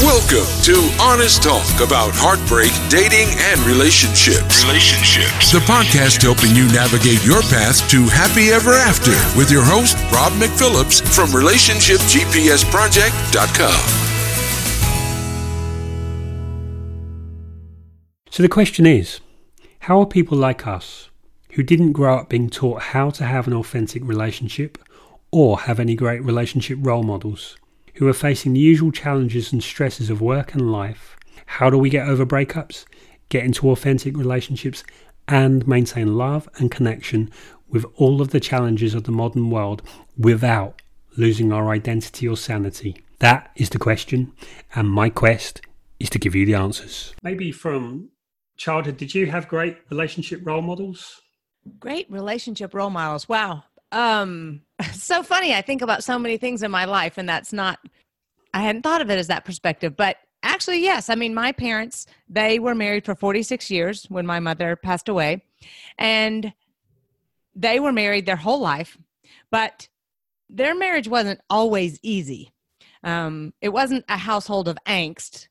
Welcome to Honest Talk about heartbreak, dating, and relationships. Relationships. The podcast helping you navigate your path to happy ever after with your host, Rob McPhillips from RelationshipGPSProject.com. So the question is how are people like us, who didn't grow up being taught how to have an authentic relationship or have any great relationship role models, who are facing the usual challenges and stresses of work and life. How do we get over breakups, get into authentic relationships, and maintain love and connection with all of the challenges of the modern world without losing our identity or sanity? That is the question, and my quest is to give you the answers. Maybe from childhood, did you have great relationship role models? Great relationship role models. Wow. Um, so funny. I think about so many things in my life, and that's not, I hadn't thought of it as that perspective. But actually, yes. I mean, my parents, they were married for 46 years when my mother passed away, and they were married their whole life, but their marriage wasn't always easy. Um, it wasn't a household of angst.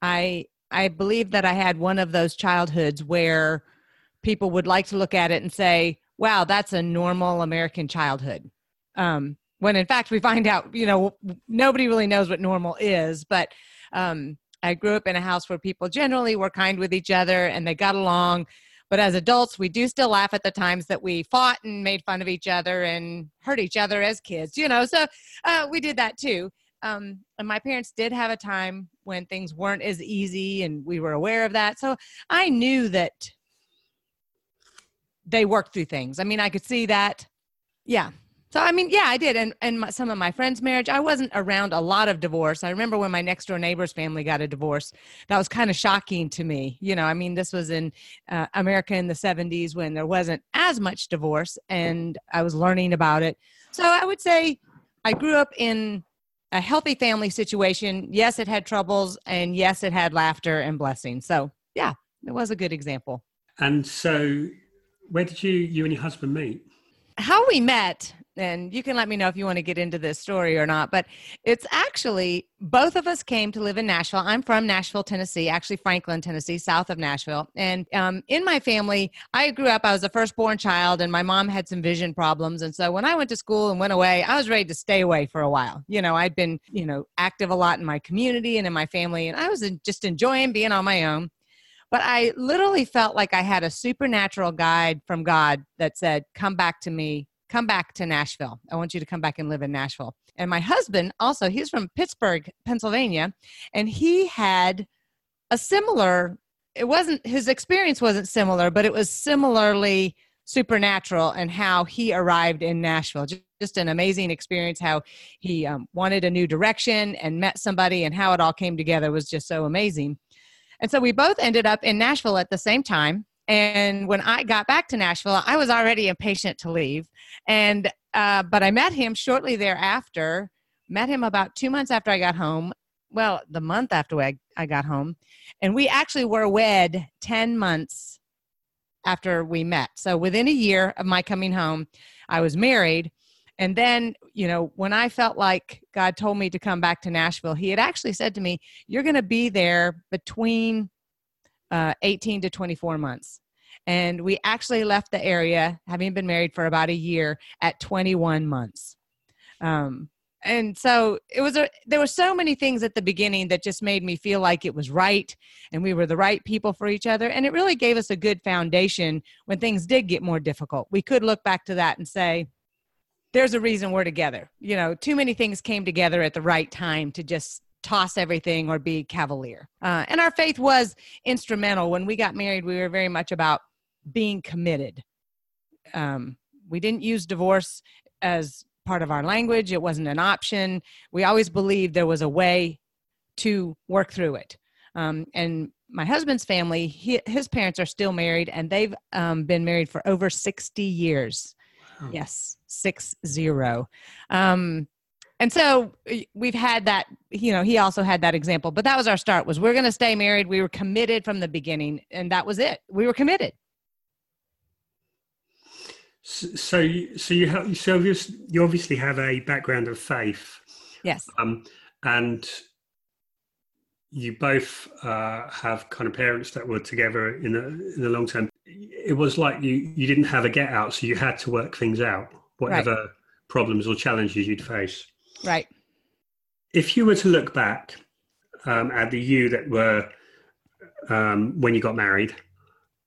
I I believe that I had one of those childhoods where people would like to look at it and say, wow, that's a normal American childhood. Um, when in fact we find out, you know, nobody really knows what normal is. But um, I grew up in a house where people generally were kind with each other and they got along. But as adults, we do still laugh at the times that we fought and made fun of each other and hurt each other as kids, you know. So uh, we did that too. Um, and my parents did have a time when things weren't as easy, and we were aware of that. So I knew that they worked through things. I mean, I could see that. Yeah. So I mean, yeah, I did, and and my, some of my friends' marriage. I wasn't around a lot of divorce. I remember when my next door neighbor's family got a divorce. That was kind of shocking to me. You know, I mean, this was in uh, America in the '70s when there wasn't as much divorce, and I was learning about it. So I would say I grew up in a healthy family situation. Yes, it had troubles, and yes, it had laughter and blessings. So yeah, it was a good example. And so where did you you and your husband meet? How we met, and you can let me know if you want to get into this story or not, but it's actually both of us came to live in Nashville. I'm from Nashville, Tennessee, actually Franklin, Tennessee, south of Nashville. And um, in my family, I grew up, I was the firstborn child, and my mom had some vision problems. And so when I went to school and went away, I was ready to stay away for a while. You know, I'd been, you know, active a lot in my community and in my family, and I was just enjoying being on my own. But I literally felt like I had a supernatural guide from God that said, Come back to me, come back to Nashville. I want you to come back and live in Nashville. And my husband, also, he's from Pittsburgh, Pennsylvania, and he had a similar, it wasn't, his experience wasn't similar, but it was similarly supernatural and how he arrived in Nashville. Just an amazing experience how he um, wanted a new direction and met somebody and how it all came together was just so amazing. And so we both ended up in Nashville at the same time. And when I got back to Nashville, I was already impatient to leave. And uh, but I met him shortly thereafter. Met him about two months after I got home. Well, the month after I, I got home, and we actually were wed ten months after we met. So within a year of my coming home, I was married. And then, you know, when I felt like God told me to come back to Nashville, He had actually said to me, You're going to be there between uh, 18 to 24 months. And we actually left the area, having been married for about a year, at 21 months. Um, and so it was a there were so many things at the beginning that just made me feel like it was right and we were the right people for each other and it really gave us a good foundation when things did get more difficult we could look back to that and say there's a reason we're together. You know, too many things came together at the right time to just toss everything or be cavalier. Uh, and our faith was instrumental. When we got married, we were very much about being committed. Um, we didn't use divorce as part of our language, it wasn't an option. We always believed there was a way to work through it. Um, and my husband's family, he, his parents are still married, and they've um, been married for over 60 years. Yes, six zero. Um, and so we've had that you know he also had that example but that was our start was we're going to stay married. We were committed from the beginning and that was it. We were committed. So you, so you have so you obviously have a background of faith. Yes. Um, and you both uh, have kind of parents that were together in the in the long term. It was like you you didn't have a get out, so you had to work things out, whatever right. problems or challenges you'd face. Right. If you were to look back um, at the you that were um, when you got married,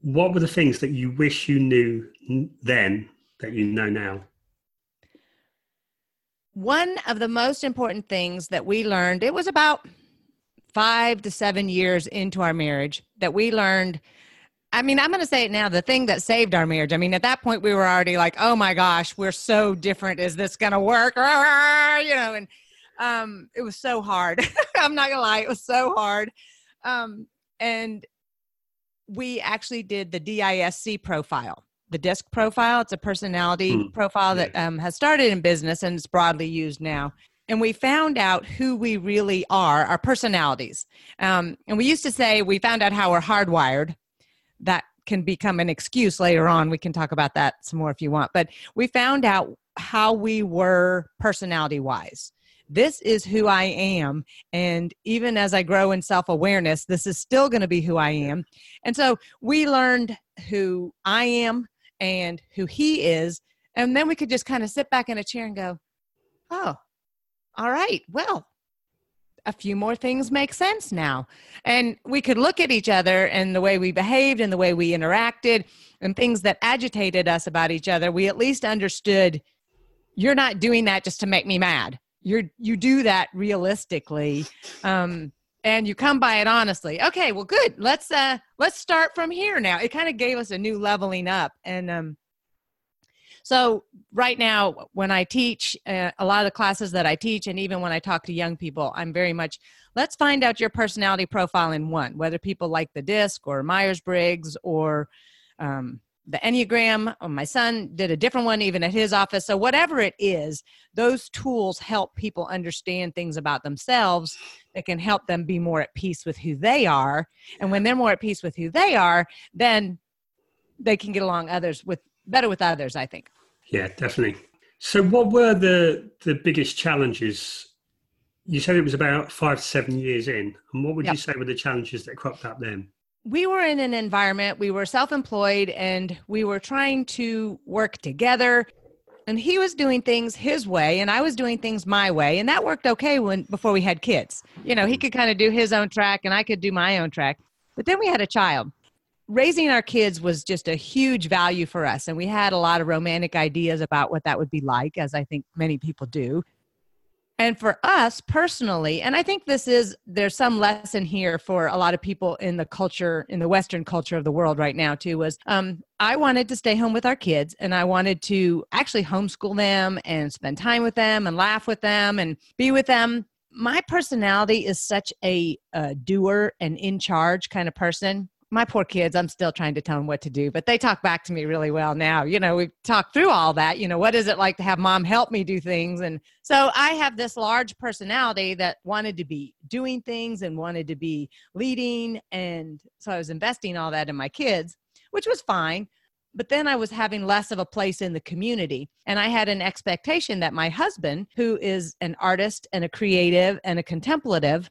what were the things that you wish you knew then that you know now? One of the most important things that we learned, it was about five to seven years into our marriage, that we learned. I mean, I'm going to say it now the thing that saved our marriage. I mean, at that point, we were already like, oh my gosh, we're so different. Is this going to work? You know, and um, it was so hard. I'm not going to lie, it was so hard. Um, and we actually did the DISC profile the disc profile. It's a personality hmm. profile that um, has started in business and it's broadly used now. And we found out who we really are, our personalities. Um, and we used to say we found out how we're hardwired. That can become an excuse later on. We can talk about that some more if you want. But we found out how we were personality wise. This is who I am. And even as I grow in self awareness, this is still going to be who I am. And so we learned who I am and who he is. And then we could just kind of sit back in a chair and go, oh, all right, well, a few more things make sense now. And we could look at each other and the way we behaved and the way we interacted and things that agitated us about each other. We at least understood you're not doing that just to make me mad. You're you do that realistically. Um, and you come by it honestly okay well good let's uh let's start from here now it kind of gave us a new leveling up and um so right now when i teach uh, a lot of the classes that i teach and even when i talk to young people i'm very much let's find out your personality profile in one whether people like the disc or myers-briggs or um, the Enneagram. Oh, my son did a different one even at his office. So, whatever it is, those tools help people understand things about themselves that can help them be more at peace with who they are. And when they're more at peace with who they are, then they can get along others with better with others, I think. Yeah, definitely. So, what were the the biggest challenges? You said it was about five to seven years in, and what would yep. you say were the challenges that cropped up then? we were in an environment, we were self employed and we were trying to work together. And he was doing things his way and I was doing things my way. And that worked okay when before we had kids. You know, he mm. could kind of do his own track and I could do my own track. But then we had a child. Raising our kids was just a huge value for us. And we had a lot of romantic ideas about what that would be like, as I think many people do. And for us personally, and I think this is, there's some lesson here for a lot of people in the culture, in the Western culture of the world right now, too, was um, I wanted to stay home with our kids and I wanted to actually homeschool them and spend time with them and laugh with them and be with them. My personality is such a, a doer and in charge kind of person my poor kids, I'm still trying to tell them what to do, but they talk back to me really well now. You know, we've talked through all that. You know, what is it like to have mom help me do things? And so I have this large personality that wanted to be doing things and wanted to be leading. And so I was investing all that in my kids, which was fine. But then I was having less of a place in the community. And I had an expectation that my husband, who is an artist and a creative and a contemplative,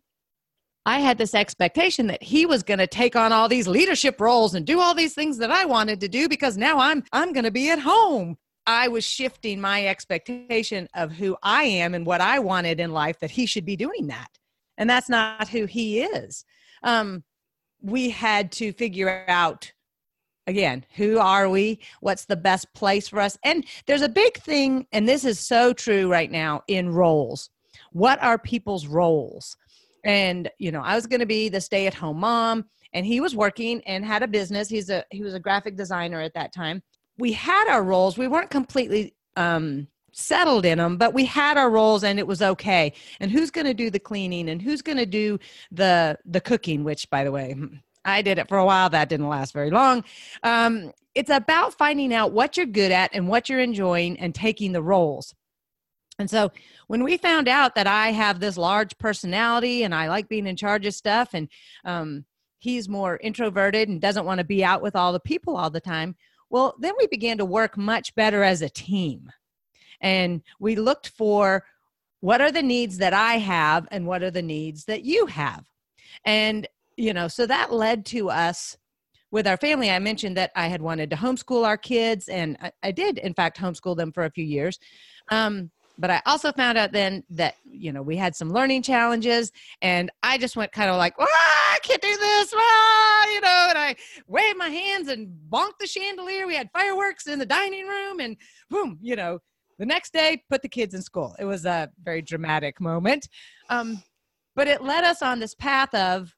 I had this expectation that he was going to take on all these leadership roles and do all these things that I wanted to do because now I'm I'm going to be at home. I was shifting my expectation of who I am and what I wanted in life that he should be doing that. And that's not who he is. Um, we had to figure out again who are we what's the best place for us and there's a big thing and this is so true right now in roles what are people's roles and you know i was going to be the stay at home mom and he was working and had a business. He's a he was a graphic designer at that time. We had our roles. We weren't completely um settled in them but we had our roles and it was okay. And who's going to do the cleaning and who's going to do the the cooking which by the way i did it for a while. That didn't last very long. Um, it's about finding out what you're good at and what you're enjoying and taking the roles and so when we found out that I have this large personality and I like being in charge of stuff, and um, he's more introverted and doesn't want to be out with all the people all the time, well, then we began to work much better as a team. And we looked for what are the needs that I have and what are the needs that you have. And, you know, so that led to us with our family. I mentioned that I had wanted to homeschool our kids, and I, I did, in fact, homeschool them for a few years. Um, but I also found out then that, you know, we had some learning challenges, and I just went kind of like, I can't do this, ah, you know, and I waved my hands and bonked the chandelier. We had fireworks in the dining room, and boom, you know, the next day, put the kids in school. It was a very dramatic moment. Um, but it led us on this path of,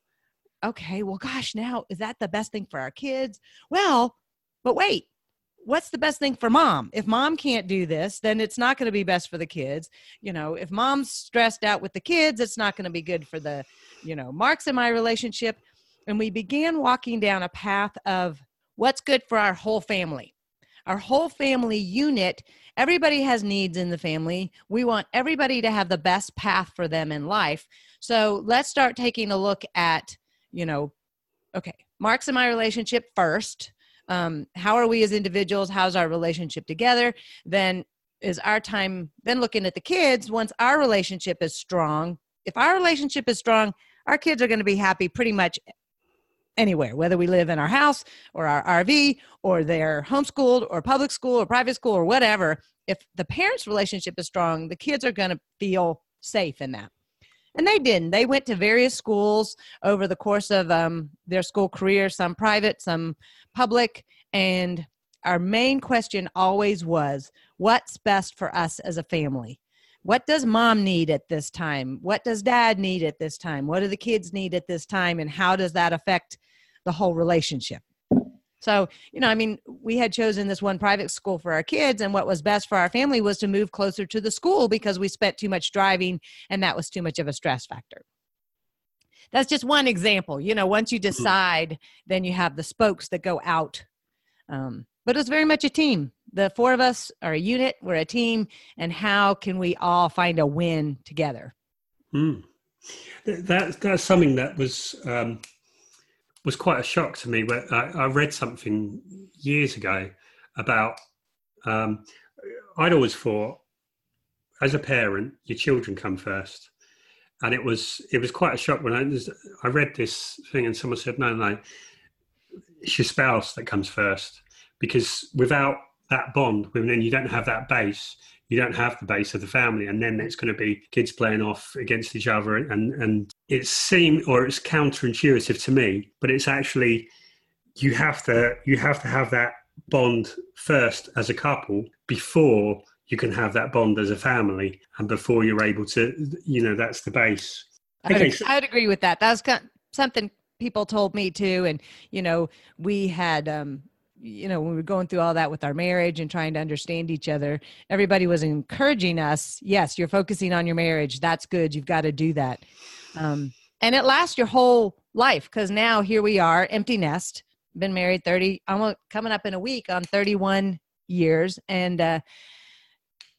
okay, well, gosh, now is that the best thing for our kids? Well, but wait, what's the best thing for mom? If mom can't do this, then it's not going to be best for the kids. You know, if mom's stressed out with the kids, it's not going to be good for the, you know, Marks in my relationship. And we began walking down a path of what's good for our whole family. Our whole family unit, everybody has needs in the family. We want everybody to have the best path for them in life. So let's start taking a look at, you know, okay, Marks in my relationship first. Um, how are we as individuals? How's our relationship together? Then is our time then looking at the kids once our relationship is strong. If our relationship is strong, our kids are going to be happy pretty much anywhere, whether we live in our house or our RV or they're homeschooled or public school or private school or whatever. If the parents' relationship is strong, the kids are going to feel safe in that. And they didn't. They went to various schools over the course of um, their school career, some private, some public. And our main question always was what's best for us as a family? What does mom need at this time? What does dad need at this time? What do the kids need at this time? And how does that affect the whole relationship? So, you know, I mean, we had chosen this one private school for our kids, and what was best for our family was to move closer to the school because we spent too much driving and that was too much of a stress factor. That's just one example. You know, once you mm-hmm. decide, then you have the spokes that go out. Um, but it's very much a team. The four of us are a unit, we're a team, and how can we all find a win together? Mm. That, that's something that was um, was quite a shock to me. Where I, I read something years ago about um, I'd always thought, as a parent, your children come first, and it was it was quite a shock when I I read this thing and someone said, no, no, it's your spouse that comes first because without that bond, then you don't have that base, you don't have the base of the family and then it's going to be kids playing off against each other and and it seemed or it's counterintuitive to me but it's actually you have to you have to have that bond first as a couple before you can have that bond as a family and before you're able to you know that's the base okay. I'd, I'd agree with that that was something people told me too and you know we had um you know when we were going through all that with our marriage and trying to understand each other everybody was encouraging us yes you're focusing on your marriage. That's good. You've got to do that. Um, and it lasts your whole life because now here we are empty nest been married 30 almost coming up in a week on 31 years and uh,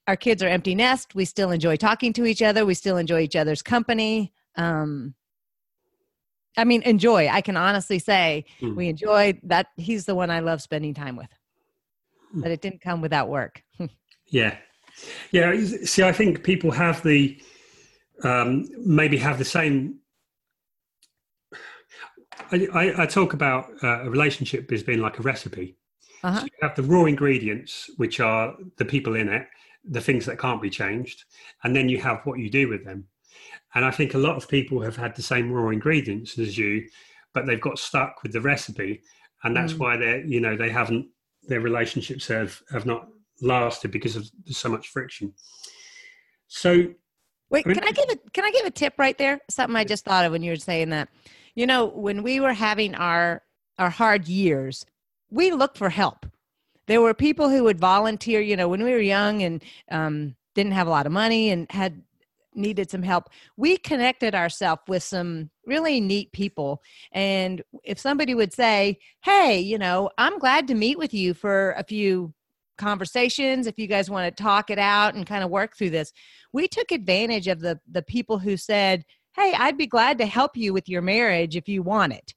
our kids are empty nest. We still enjoy talking to each other. We still enjoy each other's company. Um, I mean, enjoy. I can honestly say mm. we enjoy that. He's the one I love spending time with, mm. but it didn't come without work. yeah. Yeah. See, I think people have the, um, maybe have the same. I, I, I talk about uh, a relationship as being like a recipe. Uh-huh. So you have the raw ingredients, which are the people in it, the things that can't be changed, and then you have what you do with them. And I think a lot of people have had the same raw ingredients as you, but they've got stuck with the recipe, and that's mm. why they're you know they haven't their relationships have have not lasted because of so much friction. So, wait, I mean, can I give a can I give a tip right there? Something I just thought of when you were saying that. You know, when we were having our our hard years, we looked for help. There were people who would volunteer. You know, when we were young and um, didn't have a lot of money and had needed some help, we connected ourselves with some really neat people. And if somebody would say, Hey, you know, I'm glad to meet with you for a few conversations if you guys want to talk it out and kind of work through this we took advantage of the the people who said hey i'd be glad to help you with your marriage if you want it.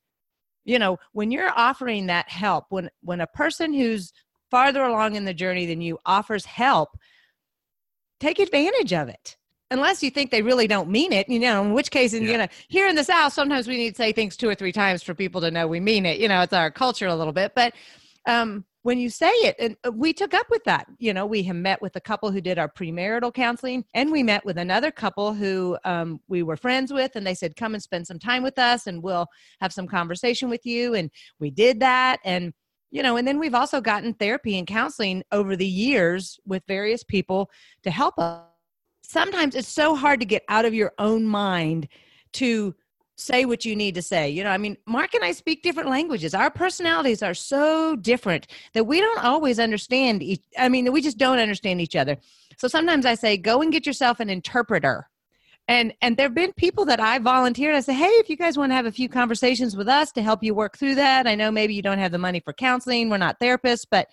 You know when you're offering that help when when a person who's farther along in the journey than you offers help take advantage of it unless you think they really don't mean it, you know, in which case, in, yeah. you know, here in the South, sometimes we need to say things two or three times for people to know we mean it. You know, it's our culture a little bit. But um, when you say it, and uh, we took up with that. You know, we have met with a couple who did our premarital counseling, and we met with another couple who um, we were friends with, and they said, come and spend some time with us, and we'll have some conversation with you. And we did that. And you know and then we've also gotten therapy and counseling over the years with various people to help us sometimes it's so hard to get out of your own mind to say what you need to say. You know, I mean, Mark and I speak different languages. Our personalities are so different that we don't always understand each I mean, we just don't understand each other. So sometimes I say, go and get yourself an interpreter. And and there've been people that I volunteered. I say, hey, if you guys want to have a few conversations with us to help you work through that. I know maybe you don't have the money for counseling. We're not therapists, but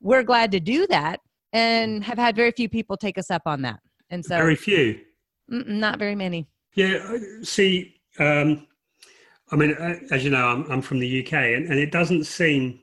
we're glad to do that and mm. have had very few people take us up on that. And so very few, not very many. Yeah. See, um, I mean, uh, as you know, I'm, I'm from the UK, and, and it doesn't seem.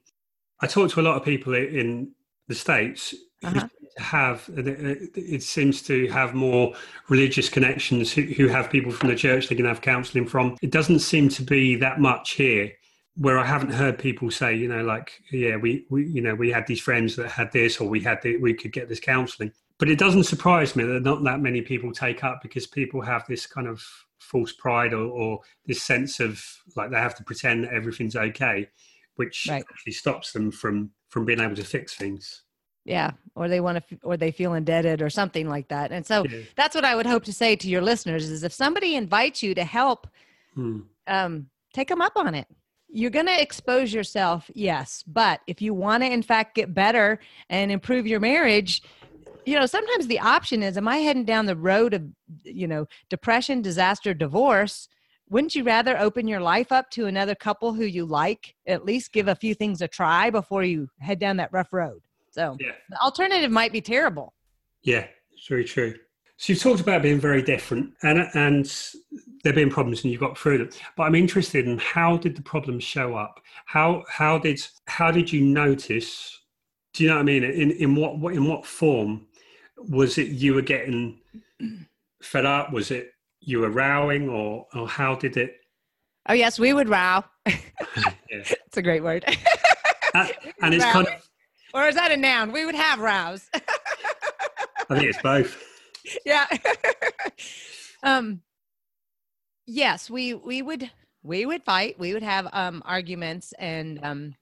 I talk to a lot of people in the states uh-huh. have it seems to have more religious connections who, who have people from the church they can have counselling from. It doesn't seem to be that much here where I haven't heard people say, you know, like, yeah, we, we you know, we had these friends that had this, or we had the, we could get this counselling but it doesn't surprise me that not that many people take up because people have this kind of false pride or, or this sense of like they have to pretend that everything's okay, which right. actually stops them from from being able to fix things. Yeah, or they want to, or they feel indebted, or something like that. And so yeah. that's what I would hope to say to your listeners: is if somebody invites you to help, hmm. um, take them up on it you're going to expose yourself yes but if you want to in fact get better and improve your marriage you know, sometimes the option is, am I heading down the road of, you know, depression, disaster, divorce? Wouldn't you rather open your life up to another couple who you like? At least give a few things a try before you head down that rough road. So yeah. the alternative might be terrible. Yeah, it's very true. So you've talked about being very different and and there being problems and you got through them. But I'm interested in how did the problems show up? How how did how did you notice? Do you know what I mean? In in what in what form was it you were getting fed up? Was it you were rowing, or or how did it? Oh yes, we would row. It's a great word. and it's row. kind of. Or is that a noun? We would have rows. I think it's both. Yeah. um. Yes, we we would we would fight. We would have um arguments and um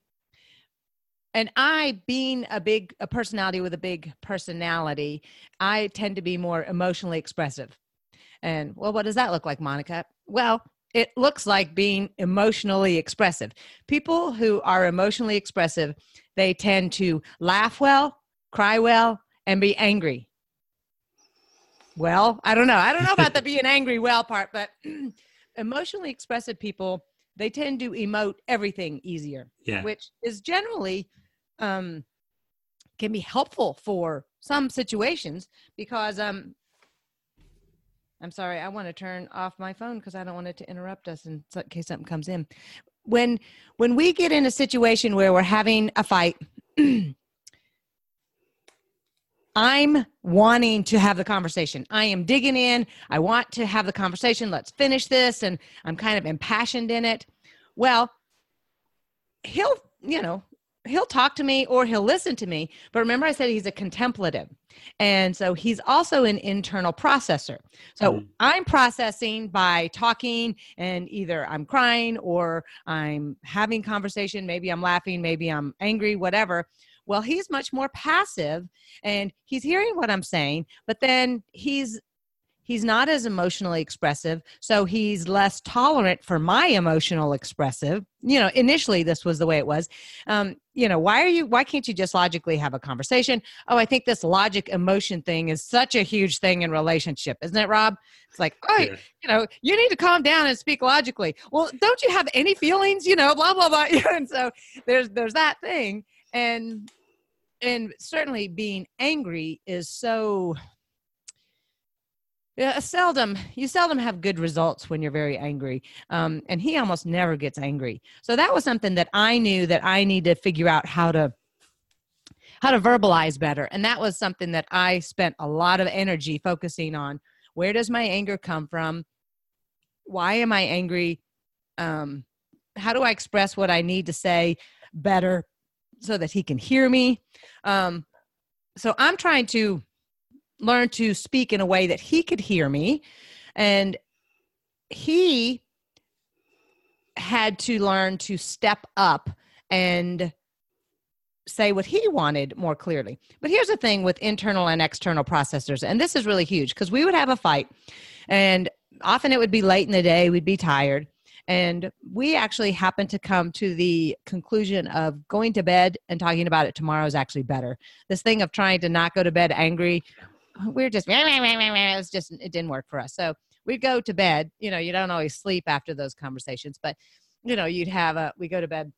and i being a big a personality with a big personality i tend to be more emotionally expressive. And well what does that look like monica? Well it looks like being emotionally expressive. People who are emotionally expressive they tend to laugh well cry well and be angry. Well i don't know. I don't know about the being angry well part but emotionally expressive people they tend to emote everything easier yeah. which is generally um, can be helpful for some situations because um, I'm sorry, I want to turn off my phone because I don't want it to interrupt us in case something comes in. When when we get in a situation where we're having a fight, I'm wanting to have the conversation. I am digging in. I want to have the conversation. Let's finish this. And I'm kind of impassioned in it. Well, he'll, you know, he'll talk to me or he'll listen to me but remember i said he's a contemplative. And so he's also an internal processor. So mm. i'm processing by talking and either i'm crying or i'm having conversation. Maybe i'm laughing maybe i'm angry whatever. Well he's much more passive and he's hearing what i'm saying but then he's he's not as emotionally expressive so he's less tolerant for my emotional expressive. You know initially this was the way it was. Um, you know why are you why can't you just logically have a conversation? Oh i think this logic emotion thing is such a huge thing in relationship isn't it rob? It's like oh yeah. you know you need to calm down and speak logically. Well don't you have any feelings? You know blah blah blah. And so there's there's that thing. And and certainly being angry is so yeah, seldom you seldom have good results when you're very angry um, and he almost never gets angry so that was something that i knew that i need to figure out how to how to verbalize better and that was something that i spent a lot of energy focusing on Where does my anger come from? Why am I angry? Um, how do I express what I need to say better so that he can hear me? Um, so I'm trying to learn to speak in a way that he could hear me. And he had to learn to step up and say what he wanted more clearly. But here's the thing with internal and external processors, and this is really huge because we would have a fight, and often it would be late in the day, we'd be tired. And we actually happened to come to the conclusion of going to bed and talking about it tomorrow is actually better. This thing of trying to not go to bed angry, we're just, it was just, it didn't work for us. So we'd go to bed. You know, you don't always sleep after those conversations, but, you know, you'd have a, we go to bed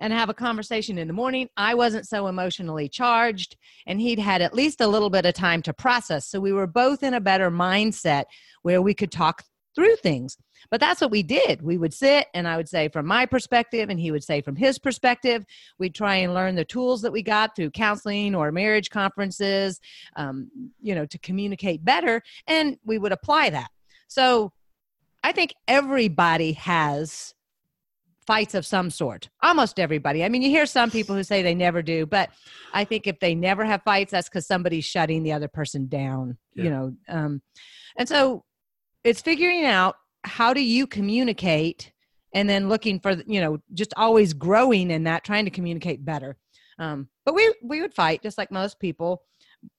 and have a conversation in the morning. I wasn't so emotionally charged, and he'd had at least a little bit of time to process. So we were both in a better mindset where we could talk through things. But that's what we did. We would sit, and I would say from my perspective, and he would say from his perspective. We'd try and learn the tools that we got through counseling or marriage conferences, um, you know, to communicate better, and we would apply that. So I think everybody has fights of some sort. Almost everybody. I mean, you hear some people who say they never do, but I think if they never have fights, that's because somebody's shutting the other person down. Yeah. You know, um, and so it's figuring out how do you communicate, and then looking for you know just always growing in that, trying to communicate better. Um, but we we would fight just like most people.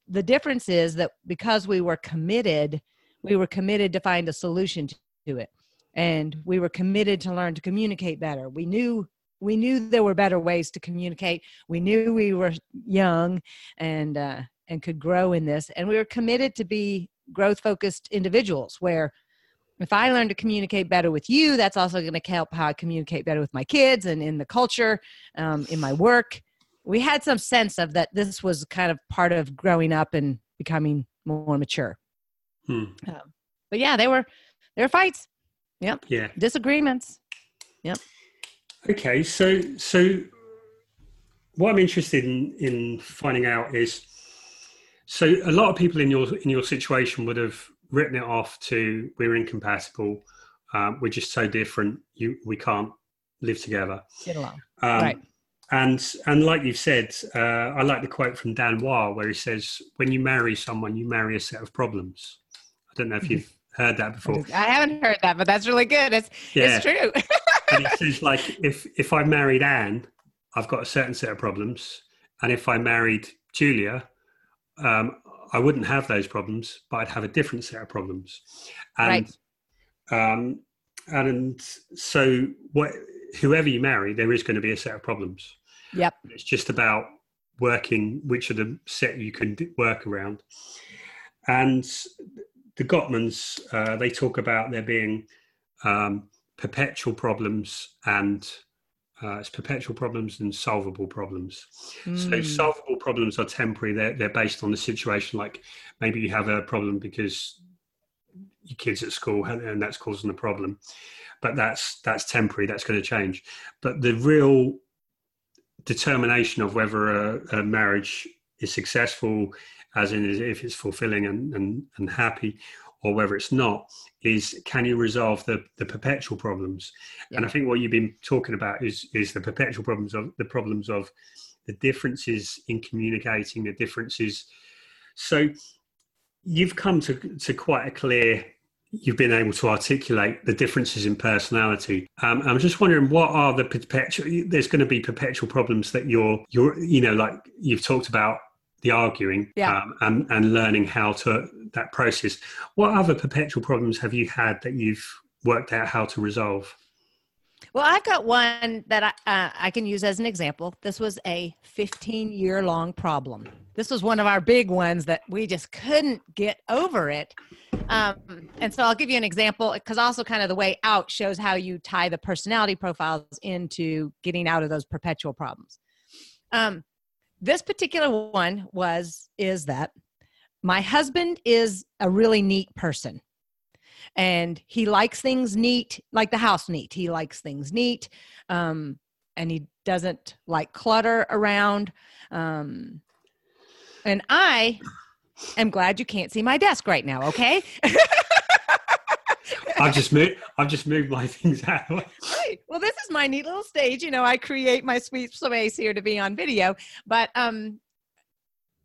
The difference is that because we were committed, we were committed to find a solution to it and we were committed to learn to communicate better we knew we knew there were better ways to communicate we knew we were young and uh, and could grow in this and we were committed to be growth focused individuals where if i learn to communicate better with you that's also going to help how i communicate better with my kids and in the culture um, in my work we had some sense of that this was kind of part of growing up and becoming more mature hmm. um, but yeah they were there were fights Yep. Yeah. Disagreements. Yep. Okay, so so what I'm interested in in finding out is so a lot of people in your in your situation would have written it off to we're incompatible, um, we're just so different, you we can't live together. Get along. Um, right. And and like you've said, uh, I like the quote from Dan Wile where he says, "When you marry someone, you marry a set of problems." I don't know if you've heard that before. I haven't heard that, but that's really good. It's yeah. it's true. and it says like if if I married Anne, I've got a certain set of problems, and if I married Julia, um, I wouldn't have those problems, but I'd have a different set of problems. And, right. Um, and so what whoever you marry, there is going to be a set of problems. Yep. It's just about working which of the set you can work around. And the Gottmans, uh, they talk about there being um, perpetual problems and uh, it's perpetual problems and solvable problems. Mm. So hmm. solvable problems are temporary. They're, they're based on the situation. Like maybe you have a problem because your kids at school and that's causing a problem, but that's that's temporary. That's going to change. But the real determination of whether a, a marriage is successful as in if it's fulfilling and, and, and happy or whether it's not is can you resolve the, the perpetual problems yeah. and i think what you've been talking about is is the perpetual problems of the problems of the differences in communicating the differences so you've come to, to quite a clear you've been able to articulate the differences in personality. Um, I'm just wondering what are the perpetual. There's going to be perpetual problems that you're you're you know like you've talked about the arguing yeah. um, and, and learning how to that process. What other perpetual problems have you had that you've worked out how to resolve? Well, I've got one that I, uh, I can use as an example. This was a 15 year long problem. This was one of our big ones that we just couldn't get over it. Um, and so I'll give you an example because also kind of the way out shows how you tie the personality profiles into getting out of those perpetual problems. Um, this particular one was is that my husband is a really neat person and he likes things neat like the house neat he likes things neat um, and he doesn't like clutter around um, and i am glad you can't see my desk right now. Okay. I've just moved. I've just moved my things out. right. Well, this is my neat little stage. You know, I create my sweet space here to be on video. But um,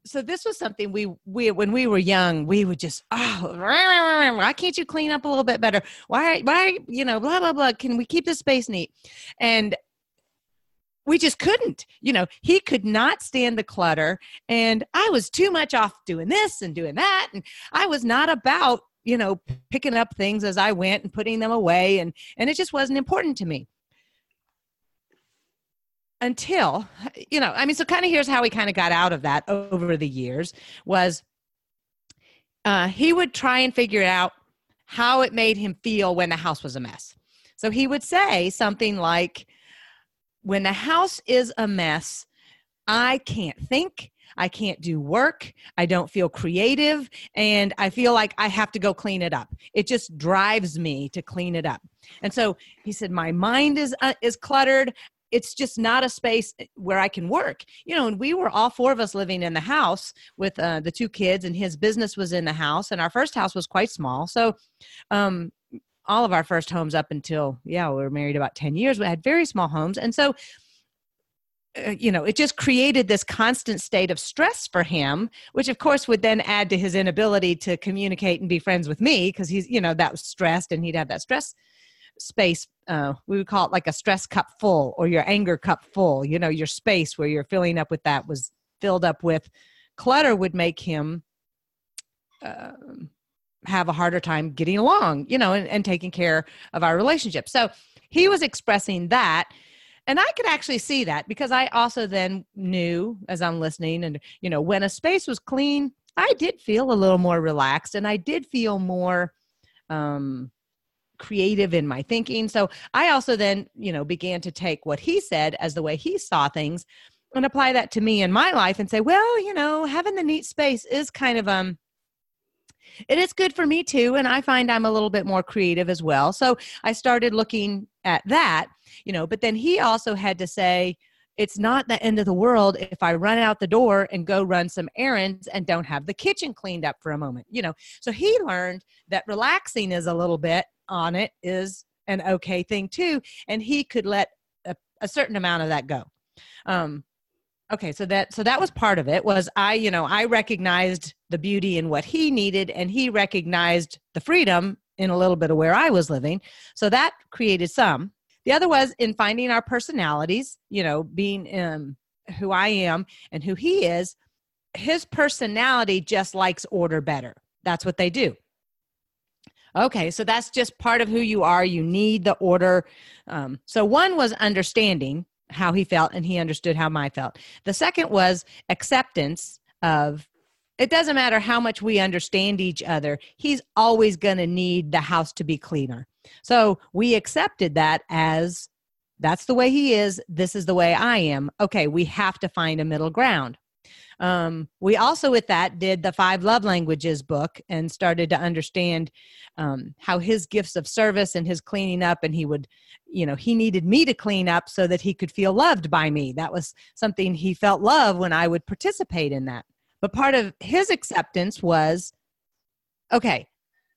so this was something we we when we were young we would just oh why can't you clean up a little bit better why why you know blah blah blah can we keep the space neat and we just couldn't you know he could not stand the clutter and i was too much off doing this and doing that and i was not about you know picking up things as i went and putting them away and and it just wasn't important to me. Until you know i mean so kind of here's how he kind of got out of that over the years was uh, he would try and figure out how it made him feel when the house was a mess. So he would say something like when the house is a mess i can't think i can't do work i don't feel creative and i feel like i have to go clean it up it just drives me to clean it up and so he said my mind is uh, is cluttered it's just not a space eh, where I can work. You know, and we were all four of us living in the house with uh, the two kids, and his business was in the house, and our first house was quite small. So, um, all of our first homes up until yeah, we were married about ten years. We had very small homes, and so. Uh, you know, it just created this constant state of stress for him, which of course would then add to his inability to communicate and be friends with me because he's, you know, that was stressed and he'd have that stress space uh, we would call it like a stress cup full or your anger cup full you know your space where you're filling up with that was filled up with. Clutter would make him uh, have a harder time getting along you know and, and taking care of our relationship. So he was expressing that and i could actually see that because i also then knew as i'm listening and you know when a space was clean i did feel a little more relaxed and i did feel more um creative in my thinking. So I also then, you know, began to take what he said as the way he saw things and apply that to me in my life and say, well, you know, having the neat space is kind of um it is good for me too and i find i'm a little bit more creative as well so i started looking at that you know but then he also had to say it's not the end of the world if I run out the door and go run some errands and don't have the kitchen cleaned up for a moment, you know. So he learned that relaxing is a little bit on it is an okay thing too, and he could let a, a certain amount of that go. Um, okay, so that so that was part of it. Was I, you know, I recognized the beauty in what he needed, and he recognized the freedom in a little bit of where I was living. So that created some. The other was in finding our personalities, you know, being um, who I am and who he is. His personality just likes order better. That's what they do. Okay, so that's just part of who you are. You need the order. Um, so one was understanding how he felt, and he understood how I felt. The second was acceptance of it doesn't matter how much we understand each other, he's always going to need the house to be cleaner. So we accepted that as that's the way he is. This is the way I am. Okay, we have to find a middle ground. Um, we also, with that, did the Five Love Languages book and started to understand um, how his gifts of service and his cleaning up, and he would, you know, he needed me to clean up so that he could feel loved by me. That was something he felt love when I would participate in that. But part of his acceptance was okay,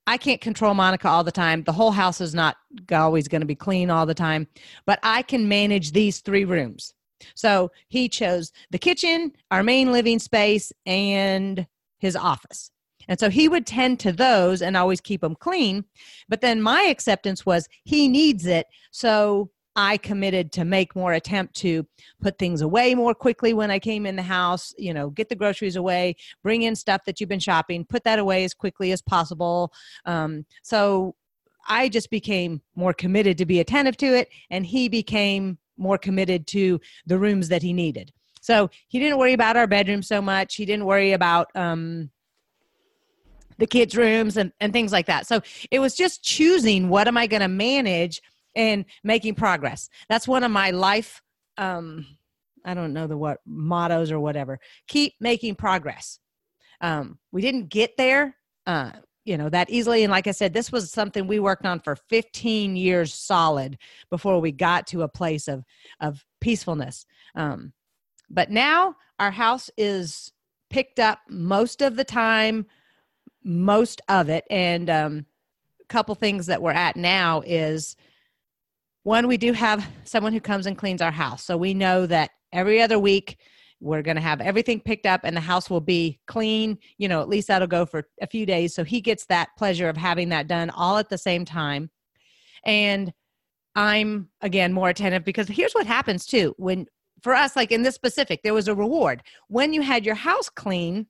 I can't control Monica all the time. The whole house is not always going to be clean all the time, but I can manage these three rooms. So he chose the kitchen, our main living space, and his office. And so he would tend to those and always keep them clean. But then my acceptance was he needs it. So I committed to make more attempt to put things away more quickly when I came in the house, you know, get the groceries away, bring in stuff that you've been shopping, put that away as quickly as possible. Um, so I just became more committed to be attentive to it, and he became more committed to the rooms that he needed. So he didn't worry about our bedroom so much. He didn't worry about um, the kids' rooms and, and things like that. So it was just choosing what am I going to manage and making progress. That's one of my life um I don't know the what mottos or whatever. Keep making progress. Um we didn't get there uh you know that easily and like i said this was something we worked on for 15 years solid before we got to a place of of peacefulness um but now our house is picked up most of the time, most of it. And um, a couple things that we're at now is one, we do have someone who comes and cleans our house. So we know that every other week we're going to have everything picked up and the house will be clean. You know, at least that'll go for a few days. So he gets that pleasure of having that done all at the same time. And I'm again more attentive because here's what happens too. When for us, like in this specific, there was a reward. When you had your house clean,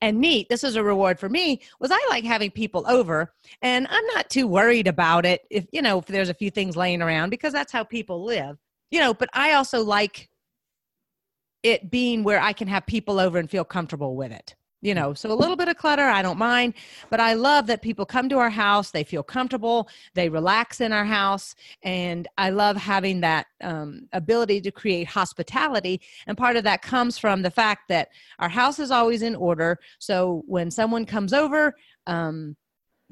and neat this is a reward for me was i like having people over and i'm not too worried about it if you know if there's a few things laying around because that's how people live you know but i also like it being where i can have people over and feel comfortable with it you know? So a little bit of clutter i don't mind but i love that people come to our house they feel comfortable they relax in our house and i love having that um, ability to create hospitality and part of that comes from the fact that our house is always in order so when someone comes over um,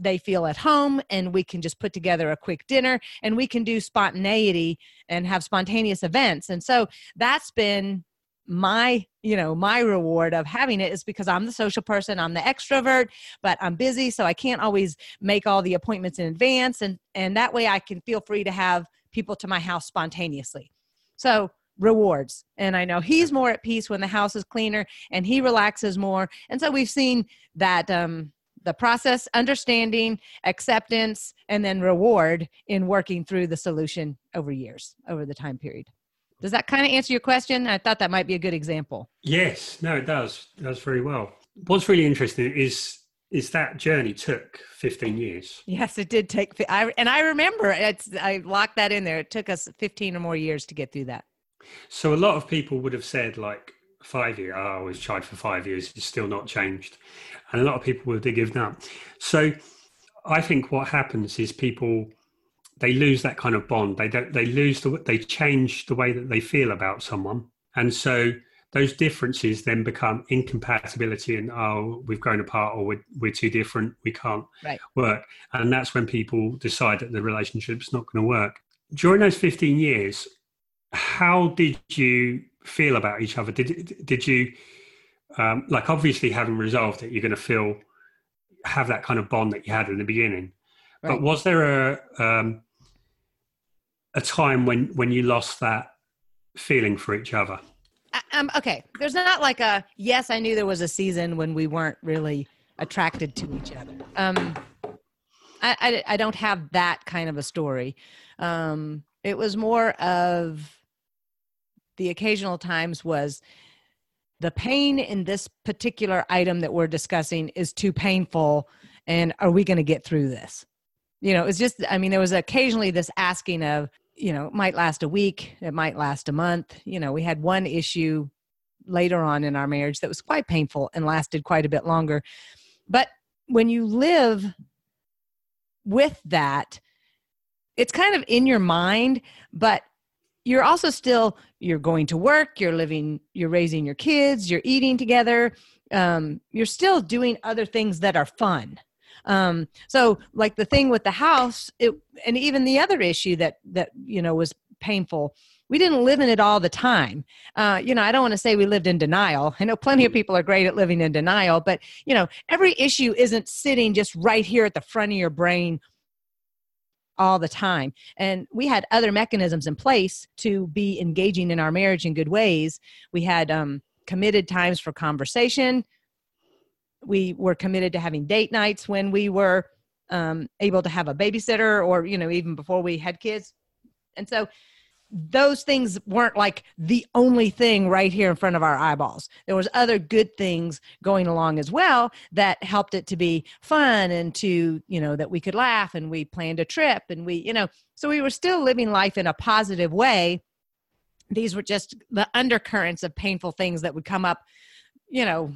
they feel at home and we can just put together a quick dinner and we can do spontaneity and have spontaneous events and so that's been my you know my reward of having it is because i'm the social person i'm the extrovert but i'm busy so i can't always make all the appointments in advance and and that way i can feel free to have people to my house spontaneously. So rewards and i know he's more at peace when the house is cleaner and he relaxes more and so we've seen that um the process understanding acceptance and then reward in working through the solution over years over the time period does that kind of answer your question? I thought that might be a good example. Yes, no, it does. It does very well. What's really interesting is is that journey took 15 years. Yes, it did take. I and I remember it's. I locked that in there. It took us 15 or more years to get through that. So a lot of people would have said like five years. Oh, I was tried for five years. It's still not changed, and a lot of people would have given up. So I think what happens is people they lose that kind of bond. They don't. They lose the. They change the way that they feel about someone, and so those differences then become incompatibility and oh we've grown apart or we're, we're too different we can't right. work and that's when people decide that the relationship's not going to work during those 15 years how did you feel about each other did did you um, like obviously having resolved it you're going to feel have that kind of bond that you had in the beginning right. but was there a um, a time when when you lost that feeling for each other? Um, okay, there's not like a yes. I knew there was a season when we weren't really attracted to each other. Um, I, I, I don't have that kind of a story. Um, it was more of the occasional times was the pain in this particular item that we're discussing is too painful and are we going to get through this you know it's just i mean there was occasionally this asking of you know it might last a week it might last a month you know we had one issue later on in our marriage that was quite painful and lasted quite a bit longer. But when you live with that it's kind of in your mind but you're also still you're going to work you're living you're raising your kids you're eating together um, you're still doing other things that are fun um, so like the thing with the house, it, and even the other issue that that you know was painful. We didn't live in it all the time. Uh, you know, I don't want to say we lived in denial. I know plenty of people are great at living in denial, but you know, every issue isn't sitting just right here at the front of your brain all the time. And we had other mechanisms in place to be engaging in our marriage in good ways. We had um, committed times for conversation we were committed to having date nights when we were um, able to have a babysitter or you know even before we had kids. And so those things weren't like the only thing right here in front of our eyeballs. There was other good things going along as well that helped it to be fun and to you know that we could laugh and we planned a trip and we you know so we were still living life in a positive way. These were just the undercurrents of painful things that would come up you know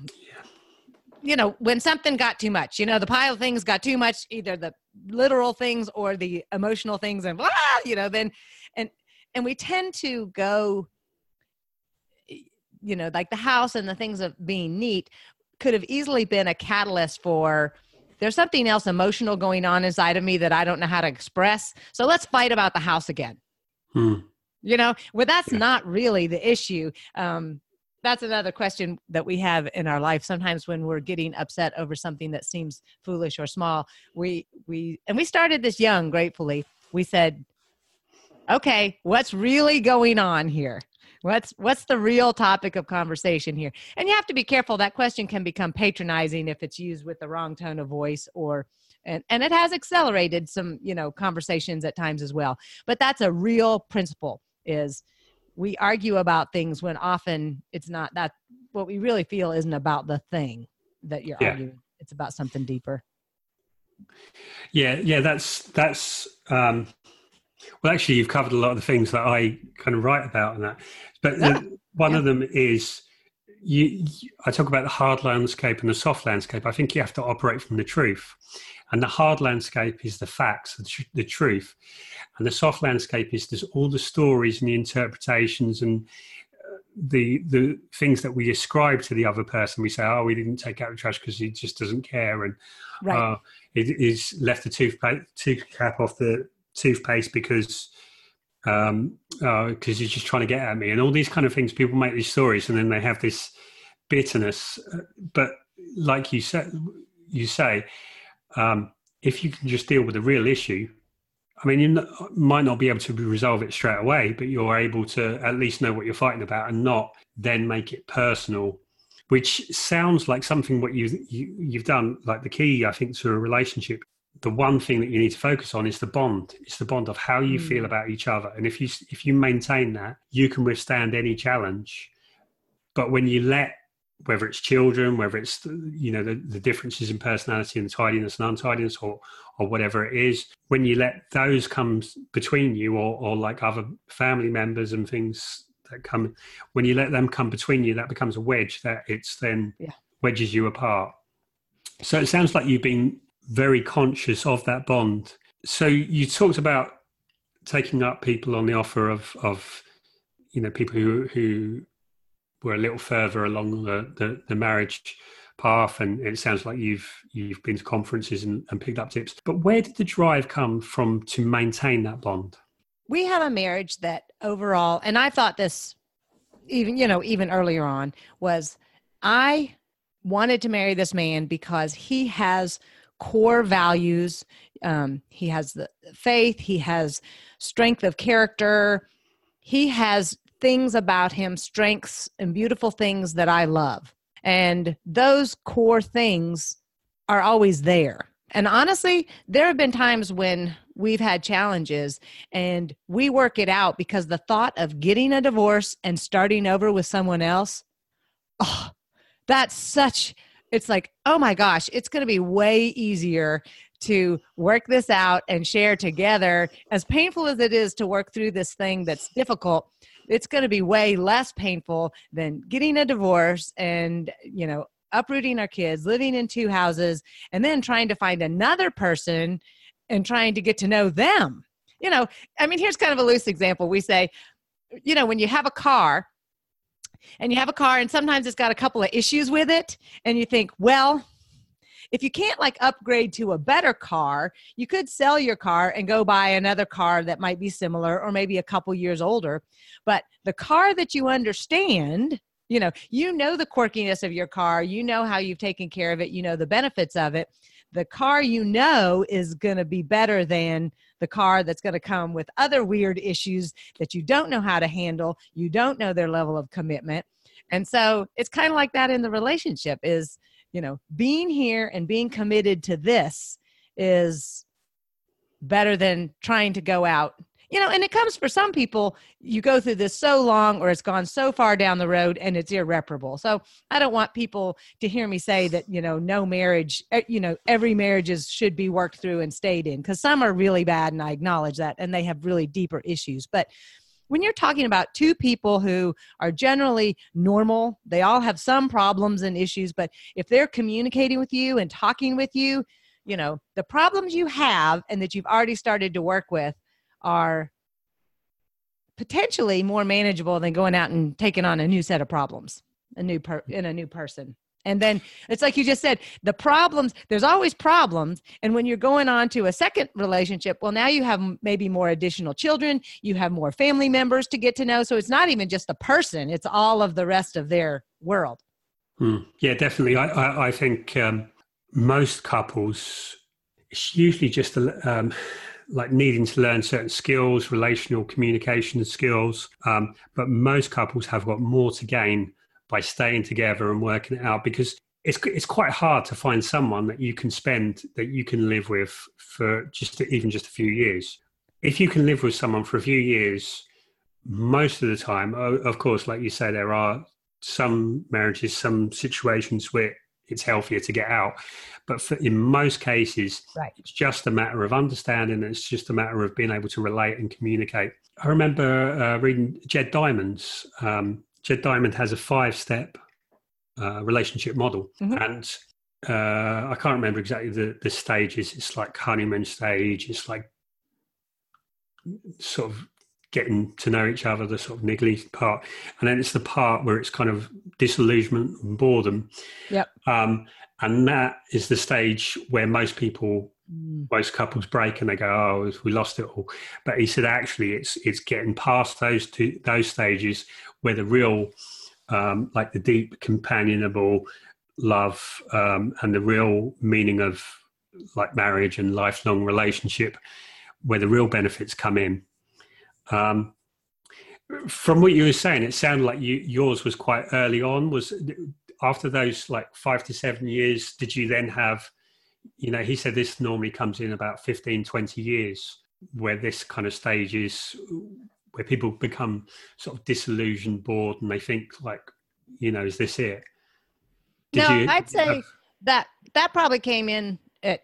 you know, when something got too much, you know, the pile of things got too much, either the literal things or the emotional things, and blah, you know, then, and, and we tend to go, you know, like the house and the things of being neat could have easily been a catalyst for, there's something else emotional going on inside of me that I don't know how to express. So let's fight about the house again. Hmm. You know, well, that's yeah. not really the issue. Um, that's another question that we have in our life. Sometimes when we're getting upset over something that seems foolish or small we we and we started this young gratefully. We said okay what's really going on here? What's what's the real topic of conversation here? And you have to be careful. That question can become patronizing if it's used with the wrong tone of voice or and, and it has accelerated some you know conversations at times as well. But that's a real principle is we argue about things when often it's not that what we really feel isn't about the thing that you're yeah. arguing it's about something deeper yeah yeah that's that's um well actually you've covered a lot of the things that i kind of write about and that but the, one yeah. of them is you, you, I talk about the hard landscape and the soft landscape. I think you have to operate from the truth. And the hard landscape is the facts, the, tr- the truth. And the soft landscape is there's all the stories and the interpretations and uh, the the things that we ascribe to the other person. We say, oh, we didn't take out the trash because he just doesn't care. And right. uh, he's left the toothpaste, tooth cap off the toothpaste because um because uh, he's just trying to get at me and all these kind of things people make these stories and then they have this bitterness uh, but like you said you say um, if you can just deal with the real issue, I mean, you might not be able to resolve it straight away, but you're able to at least know what you're fighting about and not then make it personal, which sounds like something what you, you you've done. Like the key, I think, to a relationship, the one thing that you need to focus on is the bond. It's the bond of how you mm. feel about each other, and if you if you maintain that, you can withstand any challenge. But when you let whether it's children, whether it's you know the, the differences in personality and tidiness and untidiness, or or whatever it is, when you let those come between you, or or like other family members and things that come, when you let them come between you, that becomes a wedge that it's then yeah. wedges you apart. So it sounds like you've been very conscious of that bond. So you talked about taking up people on the offer of of you know people who who were a little further along the, the, the marriage path and it sounds like you've you've been to conferences and, and, picked up tips. But where did the drive come from to maintain that bond? We have a marriage that overall and i thought this even you know even earlier on was i wanted to marry this man because he has core values. Um, he has the faith. He has strength of character. He has things about him, strengths and beautiful things that I love. And those core things are always there. And honestly, there have been times when we've had challenges and we work it out because the thought of getting a divorce and starting over with someone else, oh, that's such, it's like, oh my gosh, it's going to be way easier to work this out and share together. As painful as it is to work through this thing that's difficult, it's going to be way less painful than getting a divorce and you know uprooting our kids living in two houses and then trying to find another person and trying to get to know them. You know i mean here's kind of a loose example. We say you know when you have a car and you have a car and sometimes it's got a couple of issues with it and you think well if you can't like upgrade to a better car, you could sell your car and go buy another car that might be similar or maybe a couple years older. But the car that you understand, you know, you know the quirkiness of your car, you know how you've taken care of it, you know the benefits of it. The car you know is going to be better than the car that's going to come with other weird issues that you don't know how to handle, you don't know their level of commitment. And so it's kind of like that in the relationship is you know, being here and being committed to this is better than trying to go out. You know and it comes for some people you go through this so long or it's gone so far down the road and it's irreparable. So i don't want people to hear me say that you know no marriage you know every marriages should be worked through and stayed in because some are really bad and i acknowledge that and they have really deeper issues. But when you're talking about two people who are generally normal, they all have some problems and issues, but if they're communicating with you and talking with you, you know, the problems you have and that you've already started to work with are potentially more manageable than going out and taking on a new set of problems, a new per- in a new person. And then it's like you just said the problems there's always problems. And when you're going on to a second relationship well now you have maybe more additional children you have more family members to get to know. So it's not even just the person it's all of the rest of their world. Hmm. yeah definitely. I, I, I think um, most couples it's usually just um, like needing to learn certain skills relational communication skills um, but most couples have got more to gain by staying together and working it out because it's it's quite hard to find someone that you can spend that you can live with for just even just a few years. If you can live with someone for a few years, most of the time, of course, like you say, there are some marriages, some situations where it's healthier to get out. But for, in most cases, right. it's just a matter of understanding. It's just a matter of being able to relate and communicate. I remember uh, reading Jed Diamond's um, Jed Diamond has a five step uh, relationship model. Mm-hmm. And uh, I can't remember exactly the, the stages. It's like honeymoon stage, it's like sort of getting to know each other, the sort of niggly part. And then it's the part where it's kind of disillusionment and boredom. Yep. Um, and that is the stage where most people mm. most couples break and they go oh we lost it all but he said actually it's it's getting past those two those stages where the real, um, like the deep companionable love um, and the real meaning of like marriage and lifelong relationship, where the real benefits come in. Um, from what you were saying, it sounded like you, yours was quite early on. Was after those like five to seven years, did you then have, you know, he said this normally comes in about 15, 20 years where this kind of stage is where people become sort of disillusioned, bored, and they think like, you know, is this it? Did no, you, I'd say uh, that that probably came in at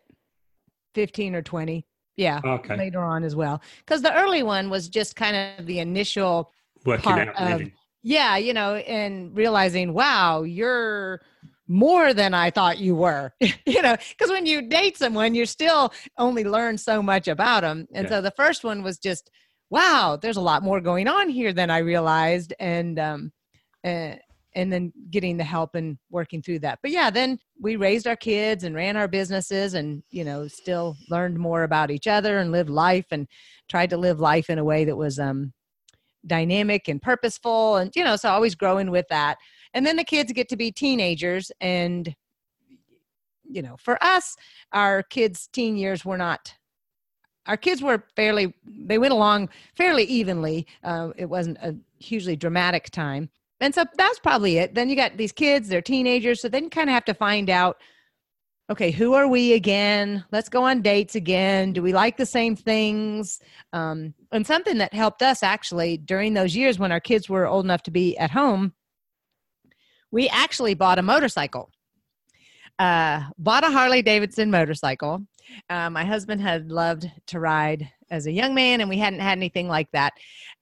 fifteen or twenty. Yeah, okay. later on as well, because the early one was just kind of the initial working part out. Of, yeah, you know, and realizing, wow, you're more than I thought you were. you know, because when you date someone, you still only learn so much about them. And yeah. so the first one was just wow, there's a lot more going on here than I realized. And, um, uh, and then getting the help and working through that. But yeah, then we raised our kids and ran our businesses and, you know, still learned more about each other and lived life and tried to live life in a way that was, um, dynamic and purposeful. And, you know, so always growing with that. And then the kids get to be teenagers and, you know, for us, our kids' teen years were not our kids were fairly they went along fairly evenly. Uh, it wasn't a hugely dramatic time. And so that's probably it. Then you got these kids they're teenagers so then you kind of have to find out okay who are we again? Let's go on dates again. Do we like the same things? Um, and something that helped us actually during those years when our kids were old enough to be at home we actually bought a motorcycle. Uh, bought a harley davidson motorcycle uh, my husband had loved to ride as a young man, and we hadn't had anything like that.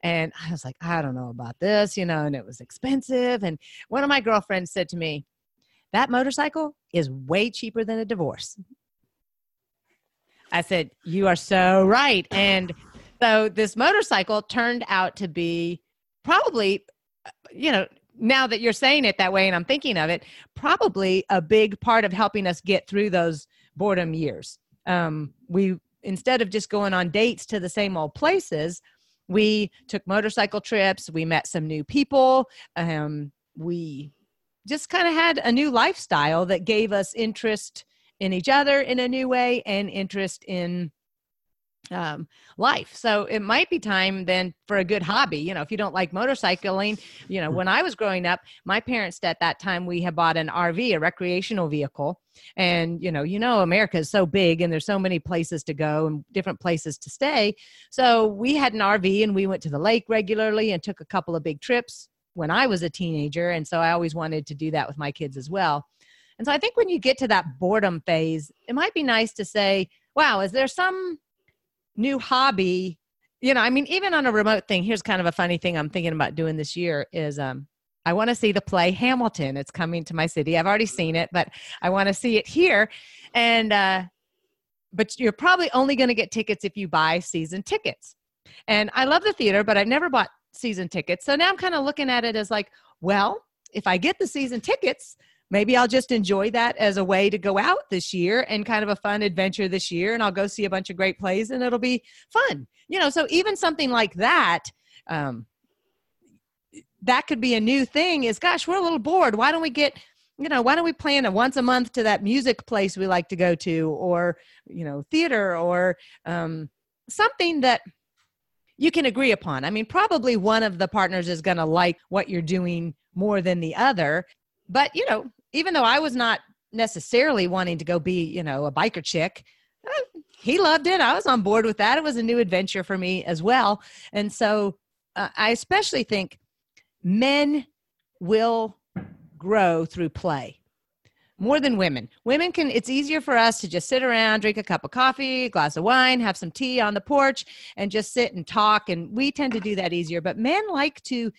And I was like, I don't know about this, you know, and it was expensive. And one of my girlfriends said to me, That motorcycle is way cheaper than a divorce. I said, You are so right. And so this motorcycle turned out to be probably, uh, you know, now that you're saying it that way and I'm thinking of it, probably a big part of helping us get through those boredom years um, we instead of just going on dates to the same old places we took motorcycle trips we met some new people um, we just kind of had a new lifestyle that gave us interest in each other in a new way and interest in um, life. So it might be time then for a good hobby. You know, if you don't like motorcycling, you know, when I was growing up, my parents at that time we had bought an RV, a recreational vehicle, and you know, you know, America is so big and there's so many places to go and different places to stay. So we had an RV and we went to the lake regularly and took a couple of big trips when I was a teenager, and so I always wanted to do that with my kids as well. And so I think when you get to that boredom phase, it might be nice to say, wow, is there some new hobby you know i mean even on a remote thing here's kind of a funny thing i'm thinking about doing this year is um i want to see the play hamilton. It's coming to my city. I've already seen it but i want to see it here. And uh but you're probably only going to get tickets if you buy season tickets. And i love the theater but i've never bought season tickets. So now i'm kind of looking at it as like well if i get the season tickets maybe I'll just enjoy that as a way to go out this year and kind of a fun adventure this year. And I'll go see a bunch of great plays and it'll be fun. You know, so even something like that, um, that could be a new thing is gosh, we're a little bored. Why don't we get you know, why don't we plan a once a month to that music place we like to go to, or you know, theater, or um, something that you can agree upon. I mean, probably one of the partners is going to like what you're doing more than the other. But, you know, even though I was not necessarily wanting to go be, you know, a biker chick, uh, he loved it. I was on board with that. It was a new adventure for me as well. And so uh, I especially think men will grow through play more than women. Women can, it's easier for us to just sit around, drink a cup of coffee, a glass of wine, have some tea on the porch, and just sit and talk. And we tend to do that easier. But men like to,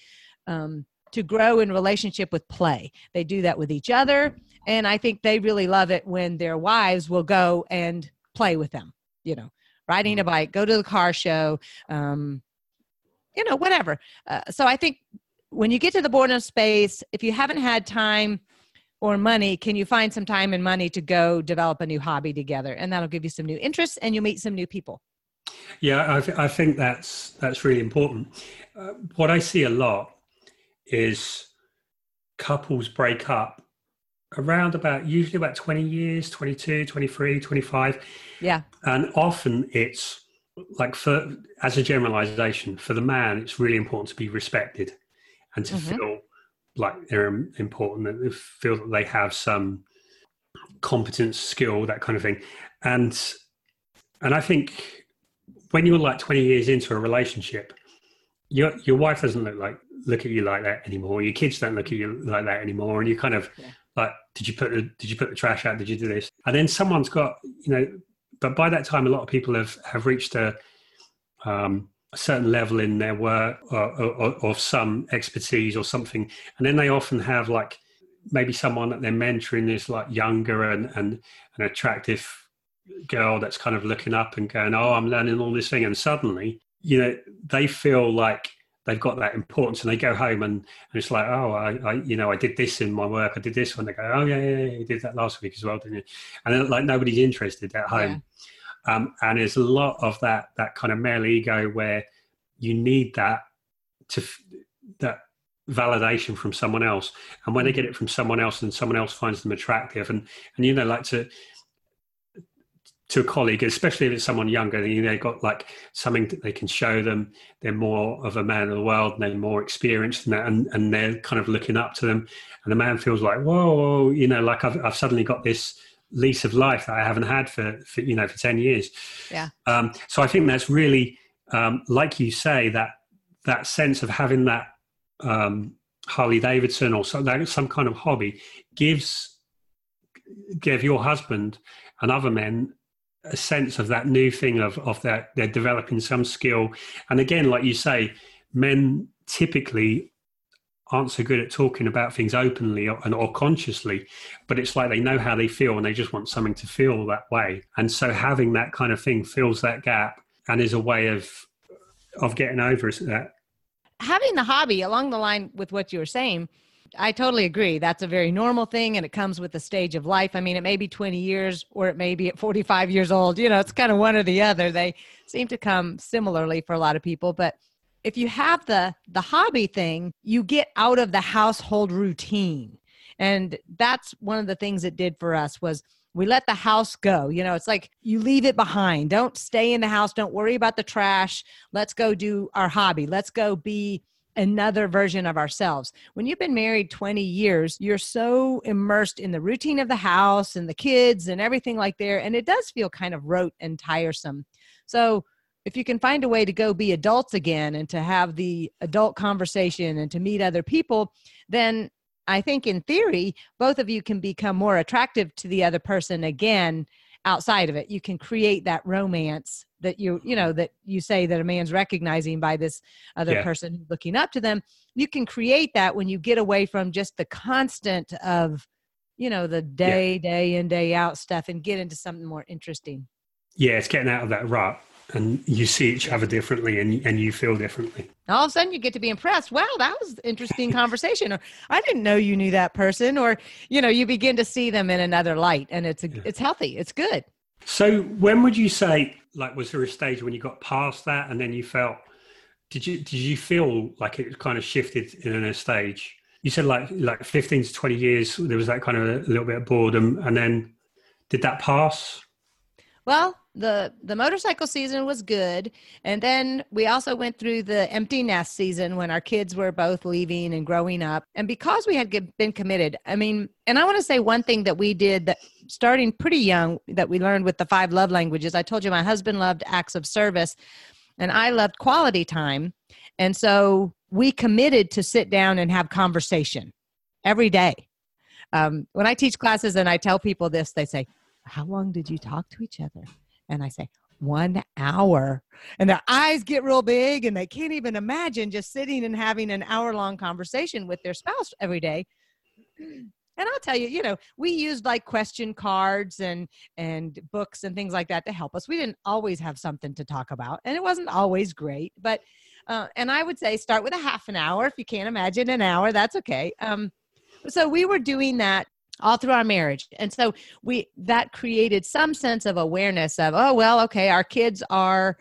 um, to grow in relationship with play. They do that with each other. And I think they really love it when their wives will go and play with them, you know, riding a mm-hmm. bike, go to the car show, um, you know, whatever. Uh, so I think when you get to the boredom space, if you haven't had time or money, can you find some time and money to go develop a new hobby together? And that'll give you some new interests and you'll meet some new people. Yeah, I, th- I think that's that's really important. Uh, what I see a lot is couples break up around about usually about 20 years 22 23 25 yeah. And often it's like for as a generalization for the man it's really important to be respected and to mm-hmm. feel like they're important and feel that they have some competence skill that kind of thing. And and i think when you're like 20 years into a relationship your your wife doesn't look like look at you like that anymore. Your kids don't look at you like that anymore, and you kind of yeah. like, did you put the did you put the trash out? Did you do this? And then someone's got you know, but by that time, a lot of people have have reached a um, a certain level in their work or, or, or some expertise or something, and then they often have like maybe someone that they're mentoring is like younger and and an attractive girl that's kind of looking up and going, oh, I'm learning all this thing, and suddenly you know they feel like they've got that importance and they go home and, and it's like oh I, I, you know I did this in my work I did this when they go oh yeah, yeah yeah you did that last week as well didn't you? And then, like nobody's interested at home. Yeah. um, and there's a lot of that that kind of male ego where you need that to that validation from someone else. And when they get it from someone else and someone else finds them attractive. And and you know like to to a colleague, especially if it's someone younger, you they've got like something that they can show them. They're more of a man of the world and they're more experienced in that, and, and they're kind of looking up to them. And the man feels like, whoa, whoa you know, like I've, I've suddenly got this lease of life that I haven't had for, for you know, for 10 years. Yeah. Um, so I think that's really, um, like you say, that, that sense of having that um, Harley Davidson or some, some kind of hobby gives, give your husband and other men a sense of that new thing of of that they're developing some skill. And again like you say men typically aren't so good at talking about things openly or, and or consciously but it's like they know how they feel and they just want something to feel that way. And so having that kind of thing fills that gap and is a way of of getting over that. Having the hobby along the line with what you were saying I totally agree. That's a very normal thing and it comes with the stage of life. I mean, it may be 20 years or it may be at 45 years old. You know, it's kind of one or the other. They seem to come similarly for a lot of people, but if you have the the hobby thing, you get out of the household routine. And that's one of the things it did for us was we let the house go. You know, it's like you leave it behind. Don't stay in the house. Don't worry about the trash. Let's go do our hobby. Let's go be another version of ourselves. When you've been married 20 years, you're so immersed in the routine of the house and the kids and everything like there. And it does feel kind of rote and tiresome. So, if you can find a way to go be adults again and to have the adult conversation and to meet other people, then I think in theory, both of you can become more attractive to the other person again outside of it. You can create that romance that you you mm-hmm. know that you say that a man's recognizing by this other yeah. person looking up to them you can create that when you get away from just the constant of you know the day yeah. day in day out stuff and get into something more interesting yeah it's getting out of that rut and you see each other differently and, and you feel differently. All of a sudden you get to be impressed. Wow, that was interesting conversation. Or I didn't know you knew that person. Or, you know, you begin to see them in another light and it's a, yeah. it's healthy. It's good. So when would you say like was there a stage when you got past that and then you felt did you did you feel like it kind of shifted in a stage? You said like like 15 to 20 years there was that kind of a little bit of boredom and then did that pass? Well, the the motorcycle season was good. And then we also went through the empty nest season when our kids were both leaving and growing up. And because we had been committed i mean and i want to say one thing that we did that starting pretty young that we learned with the five love languages i told you my husband loved acts of service and i loved quality time. And so we committed to sit down and have conversation every day. Um, when i teach classes and i tell people this they say how long did you talk to each other and I say, one hour. And their eyes get real big and they can't even imagine just sitting and having an hour long conversation with their spouse every day. And I'll tell you, you know, we used like question cards and and books and things like that to help us. We didn't always have something to talk about, and it wasn't always great. But uh, and I would say start with a half an hour if you can't imagine an hour. That's okay. Um, so we were doing that all through our marriage. And so we that created some sense of awareness of oh well okay our kids are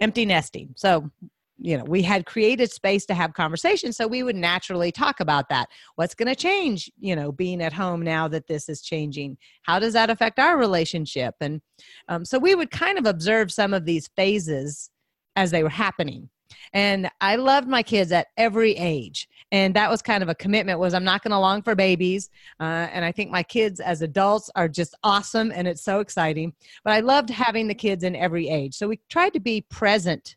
empty nesting. So you know we had created space to have conversations so we would naturally talk about that. What's going to change you know being at home now that this is changing? How does that affect our relationship? And um, so we would kind of observe some of these phases as they were happening and i loved my kids at every age. And that was kind of a commitment was i'm not going to long for babies. Uh, and i think my kids as adults are just awesome and it's so exciting. But i loved having the kids in every age. So we tried to be present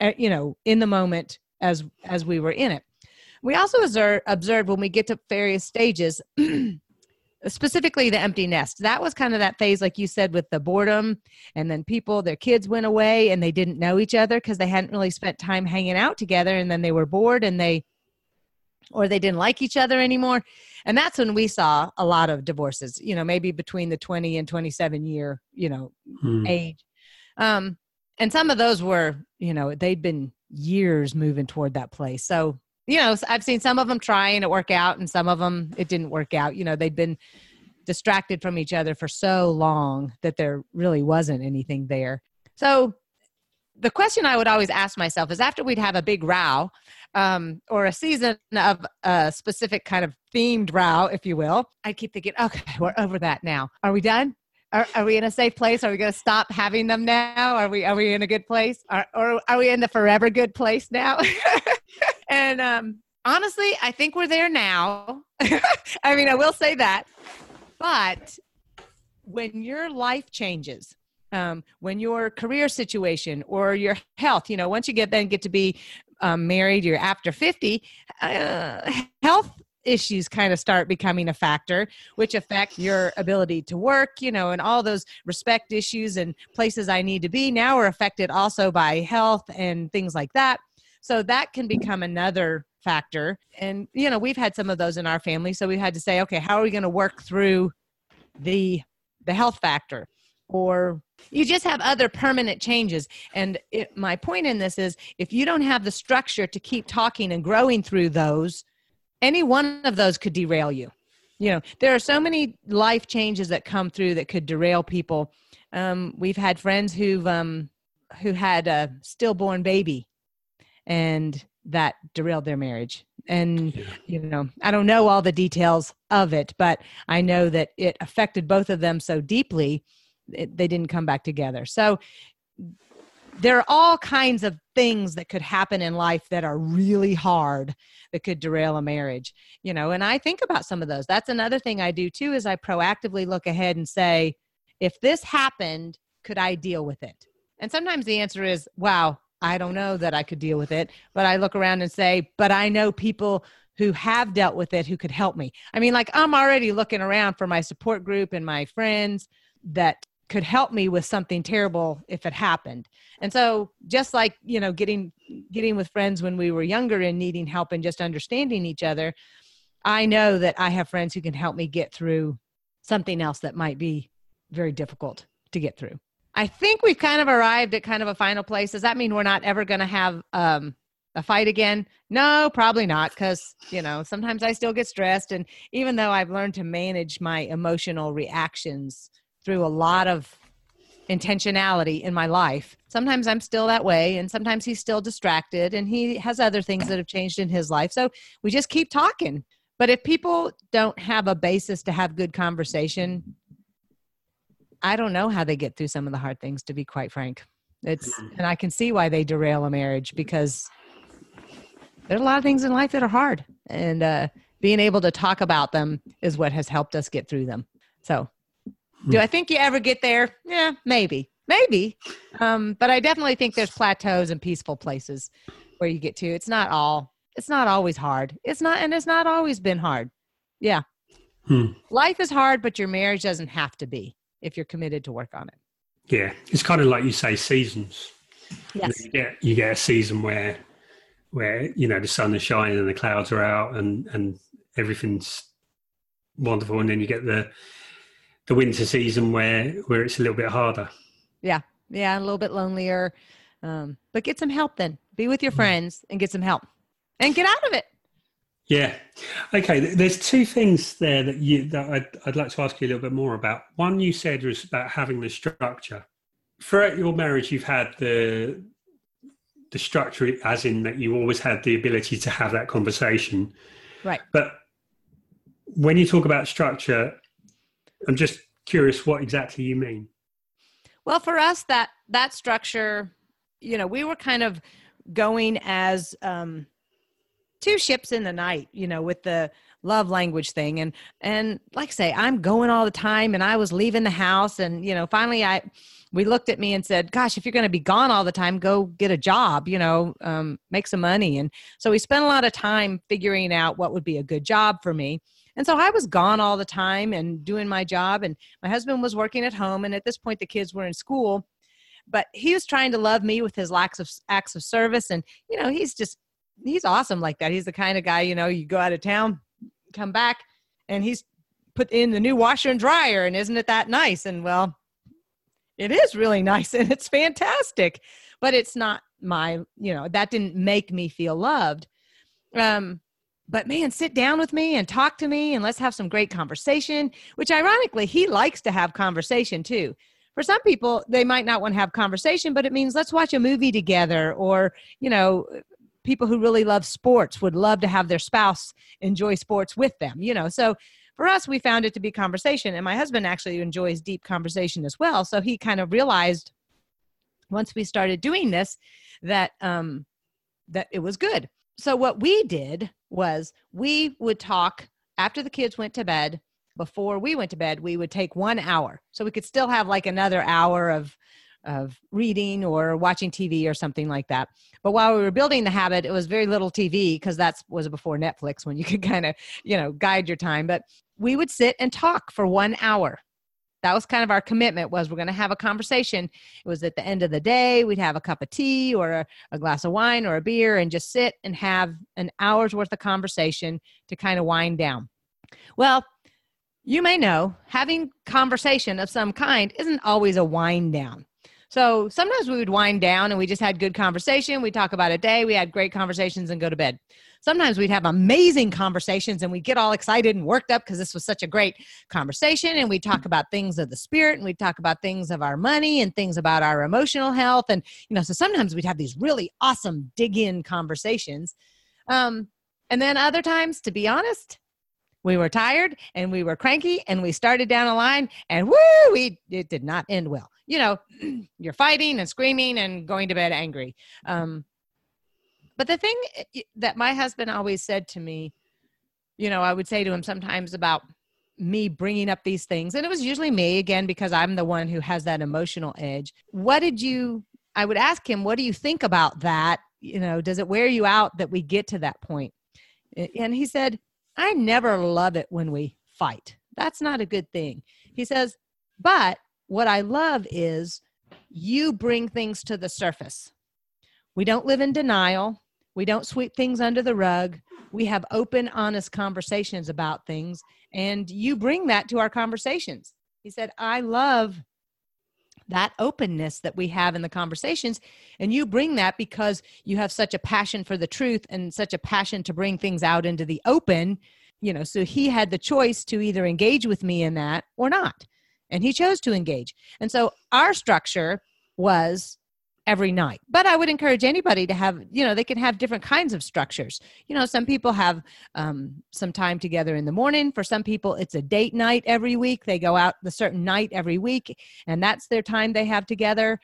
at, uh, you know in the moment as as we were in it. We also observed, observed when we get to various stages specifically the empty nest. That was kind of that phase like you said with the boredom and then people their kids went away and they didn't know each other because they hadn't really spent time hanging out together and then they were bored and they or they didn't like each other anymore. And that's when we saw a lot of divorces you know maybe between the 20 and 27 year you know hmm. age. Um and some of those were you know they'd been years moving toward that place. So you know i've seen some of them trying to work out and some of them it didn't work out you know they'd been distracted from each other for so long that there really wasn't anything there so the question i would always ask myself is after we'd have a big row um, or a season of a specific kind of themed row, if you will, I keep thinking, okay, we're over that now. Are we done? Are, are we in a safe place? Are we going to stop having them now? Are we are we in a good place? Are, or are we in the forever good place now? and um, honestly, I think we're there now. I mean, I will say that, but when your life changes um, when your career situation or your health you know once you get then get to be um, married, you're after 50, uh, health issues kind of start becoming a factor which affect your ability to work you know and all those respect issues and places i need to be now are affected also by health and things like that so that can become another factor. And you know we've had some of those in our family. So we had to say okay how are we going to work through the the health factor? Or you just have other permanent changes. And it, my point in this is if you don't have the structure to keep talking and growing through those any one of those could derail you. You know there are so many life changes that come through that could derail people. Um, we've had friends who've um, who had a stillborn baby and that derailed their marriage and yeah. you know i don't know all the details of it but i know that it affected both of them so deeply it, they didn't come back together. So there are all kinds of things that could happen in life that are really hard that could derail a marriage you know and i think about some of those that's another thing i do too is i proactively look ahead and say if this happened could i deal with it and sometimes the answer is wow i don't know that i could deal with it but i look around and say but i know people who have dealt with it who could help me. I mean like i'm already looking around for my support group and my friends that could help me with something terrible if it happened. And so just like you know getting getting with friends when we were younger and needing help and just understanding each other i know that i have friends who can help me get through something else that might be very difficult to get through I think we've kind of arrived at kind of a final place. Does that mean we're not ever going to have um, a fight again? No, probably not. Because, you know, sometimes I still get stressed. And even though I've learned to manage my emotional reactions through a lot of intentionality in my life, sometimes I'm still that way. And sometimes he's still distracted and he has other things that have changed in his life. So we just keep talking. But if people don't have a basis to have good conversation, I don't know how they get through some of the hard things, to be quite frank. It's, hmm. and I can see why they derail a marriage because there's a lot of things in life that are hard. And uh, being able to talk about them is what has helped us get through them. So, do I think you ever get there? Yeah, maybe, maybe. Um, but I definitely think there's plateaus and peaceful places where you get to. It's not all. It's not always hard. It's not, and it's not always been hard. Yeah. Hmm. Life is hard, but your marriage doesn't have to be if you're committed to work on it. Yeah, it's kind of like you say seasons. Yes. You get you get a season where where you know the sun is shining and the clouds are out and and everything's wonderful, and then you get the the winter season where where it's a little bit harder. Yeah, yeah, a little bit lonelier. Um, but get some help then. Be with your mm. friends and get some help, and get out of it. Yeah. Okay. There's two things there that you that I'd, I'd like to ask you a little bit more about. One you said was about having the structure. Throughout your marriage, you've had the the structure, as in that you always had the ability to have that conversation. Right. But when you talk about structure, I'm just curious what exactly you mean. Well, for us, that that structure, you know, we were kind of going as um, two ships in the night, you know, with the love language thing. And and like I say, I'm going all the time and I was leaving the house and you know, finally I we looked at me and said, Gosh, if you're gonna be gone all the time, go get a job, you know, um, make some money. And so we spent a lot of time figuring out what would be a good job for me. And so I was gone all the time and doing my job, and my husband was working at home. And at this point, the kids were in school but he was trying to love me with his acts of acts of service and you know he's just he's awesome like that. He's the kind of guy, you know, you go out of town, come back, and he's put in the new washer and dryer, and isn't it that nice? And well, it is really nice and it's fantastic, but it's not my, you know, that didn't make me feel loved. Um, but man, sit down with me and talk to me and let's have some great conversation, which ironically, he likes to have conversation too for some people they might not want to have conversation but it means let's watch a movie together or you know people who really love sports would love to have their spouse enjoy sports with them you know? So for us we found it to be conversation and my husband actually enjoys deep conversation as well. So he kind of realized once we started doing this that um that it was good. So what we did was we would talk after the kids went to bed. Before we went to bed we would take one hour. So we could still have like another hour of of reading or watching TV or something like that. But while we were building the habit, it was very little TV because that was before Netflix when you could kind of, you know, guide your time. But we would sit and talk for one hour. That was kind of our commitment was we're going to have a conversation. It was at the end of the day, we'd have a cup of tea or a, a glass of wine or a beer and just sit and have an hour's worth of conversation to kind of wind down. Well, you may know having conversation of some kind isn't always a wind down so sometimes we would wind down and we just had good conversation. We'd talk about a day, we had great conversations and go to bed. Sometimes we'd have amazing conversations and we'd get all excited and worked up because this was such a great conversation. And we'd talk about things of the spirit and we'd talk about things of our money and things about our emotional health. And, you know, so sometimes we'd have these really awesome dig in conversations. Um, and then other times, to be honest, we were tired and we were cranky and we started down a line and woo, we it did not end well you know, you're fighting and screaming and going to bed angry. Um, but the thing eh, that my husband always said to me, you know, I would say to him sometimes about me bringing up these things, and it was usually me again because I'm the one who has that emotional edge. What did you, I would ask him, what do you think about that? You know, does it wear you out that we get to that point? And he said, I never love it when we fight. That's not a good thing. He says, but what I love is you bring things to the surface. We don't live in denial. We don't sweep things under the rug. We have open, honest conversations about things, and you bring that to our conversations. He said, I love that openness that we have in the conversations and you bring that because you have such a passion for the truth and such a passion to bring things out into the open you know so he had the choice to either engage with me in that or not and he chose to engage and so our structure was every night. But I would encourage anybody to have, you know, they can have different kinds of structures. You know, some people have um, some time together in the morning. For some people, it's a date night every week. They go out the certain night every week, and that's their time they have together.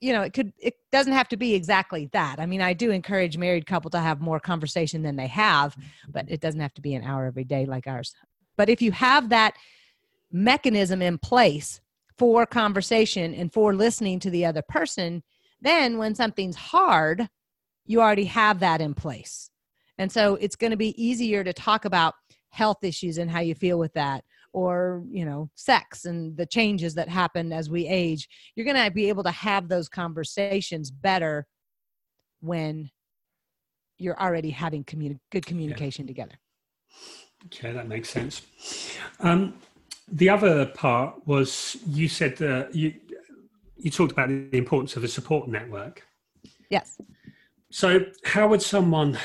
You know, it could, it doesn't have to be exactly that. I mean, I do encourage married couple to have more conversation than they have, but it doesn't have to be an hour every day like ours. But if you have that mechanism in place for conversation and for listening to the other person, then when something's hard, you already have that in place. And so it's going to be easier to talk about health issues and how you feel with that or you know sex and the changes that happen as we age you're going to be able to have those conversations better when you're already having communi- good communication yeah. together okay that makes sense um, the other part was you said that you you talked about the importance of a support network. Yes. So how would someone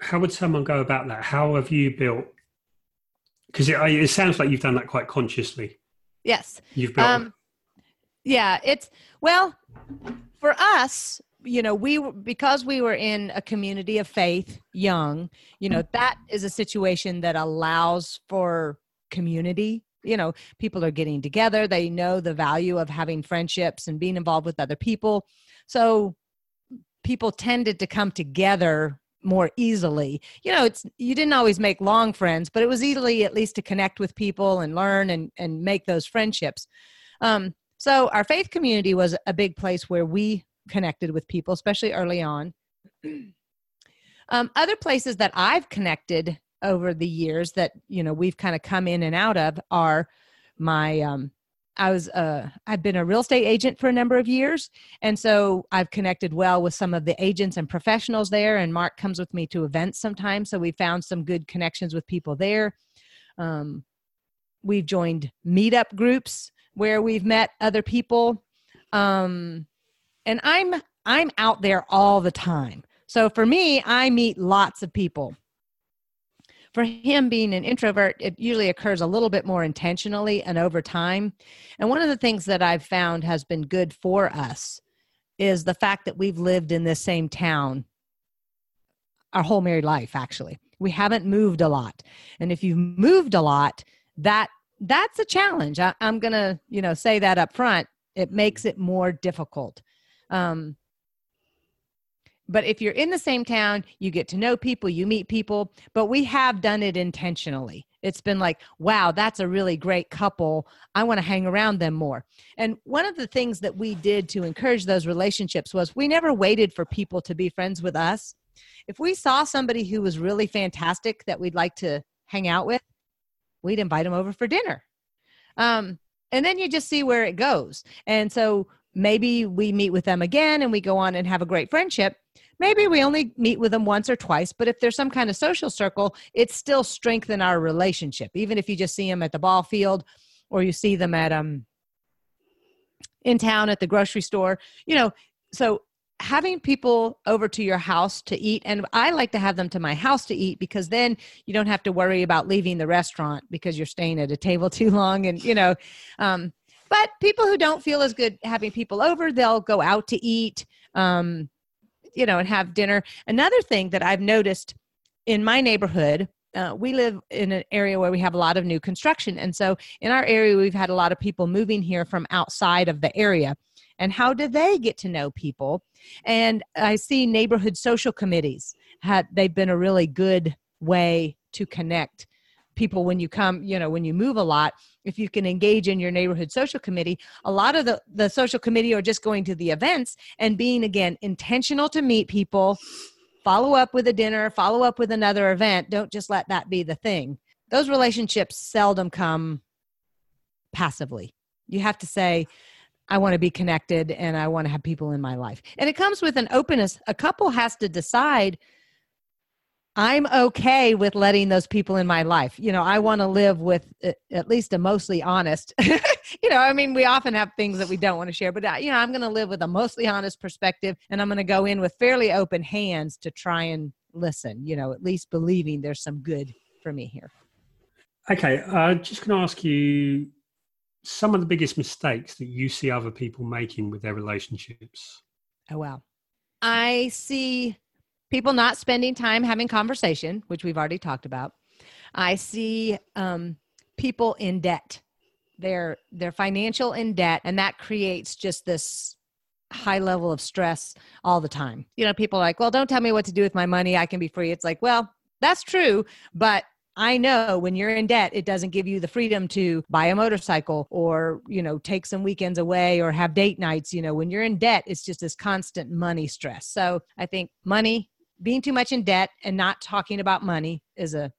how would someone go about that? How have you built? Because it, it sounds like you've done that quite consciously. Yes. You've built. Um, yeah, it's well for us. You know, we because we were in a community of faith, young. You know, that is a situation that allows for community you know people are getting together. They know the value of having friendships and being involved with other people. So people tended to come together more easily. You know it's you didn't always make long friends but it was easily at least to connect with people and learn and and make those friendships. Um, so our faith community was a big place where we connected with people especially early on. Um, other places that i've connected over the years that you know we've kind of come in and out of are my um I was uh I've been a real estate agent for a number of years. And so I've connected well with some of the agents and professionals there and Mark comes with me to events sometimes so we found some good connections with people there. Um we've joined meetup groups where we've met other people. Um and I'm I'm out there all the time. So for me I meet lots of people for him being an introvert it usually occurs a little bit more intentionally and over time. And one of the things that i've found has been good for us is the fact that we've lived in this same town our whole married life actually. We haven't moved a lot. And if you've moved a lot that that's a challenge. I, am gonna you know say that up front. It makes it more difficult. Um, but if you're in the same town, you get to know people, you meet people, but we have done it intentionally. It's been like, wow, that's a really great couple. I want to hang around them more. And one of the things that we did to encourage those relationships was we never waited for people to be friends with us. If we saw somebody who was really fantastic that we'd like to hang out with, we'd invite them over for dinner. Um, and then you just see where it goes. And so maybe we meet with them again and we go on and have a great friendship. Maybe we only meet with them once or twice but if there's some kind of social circle it still strengthen our relationship. Even if you just see them at the ball field or you see them at um in town at the grocery store you know so having people over to your house to eat and i like to have them to my house to eat because then you don't have to worry about leaving the restaurant because you're staying at a table too long and you know um, but people who don't feel as good having people over they'll go out to eat um, you know, and have dinner. Another thing that I've noticed in my neighborhood, uh, we live in an area where we have a lot of new construction. And so in our area, we've had a lot of people moving here from outside of the area. And how do they get to know people? And I see neighborhood social committees, had, they've been a really good way to connect people when you come you know when you move a lot if you can engage in your neighborhood social committee a lot of the the social committee are just going to the events and being again intentional to meet people follow up with a dinner follow up with another event don't just let that be the thing those relationships seldom come passively you have to say I want to be connected and I want to have people in my life. And it comes with an openness. A couple has to decide I'm okay with letting those people in my life. You know, I want to live with at least a mostly honest. you know, I mean, we often have things that we don't want to share, but uh, you know, I'm going to live with a mostly honest perspective, and I'm going to go in with fairly open hands to try and listen. You know, at least believing there's some good for me here. Okay, I uh, just going to ask you some of the biggest mistakes that you see other people making with their relationships. Oh wow, I see people not spending time having conversation, which we've already talked about. I see um, people in debt. They're they're financial in debt, and that creates just this high level of stress all the time. You know, people are like, "Well, don't tell me what to do with my money. I can be free." It's like, well, that's true, but I know when you're in debt, it doesn't give you the freedom to buy a motorcycle or, you know, take some weekends away or have date nights. You know, when you're in debt, it's just this constant money stress. So I think money being too much in debt and not talking about money is a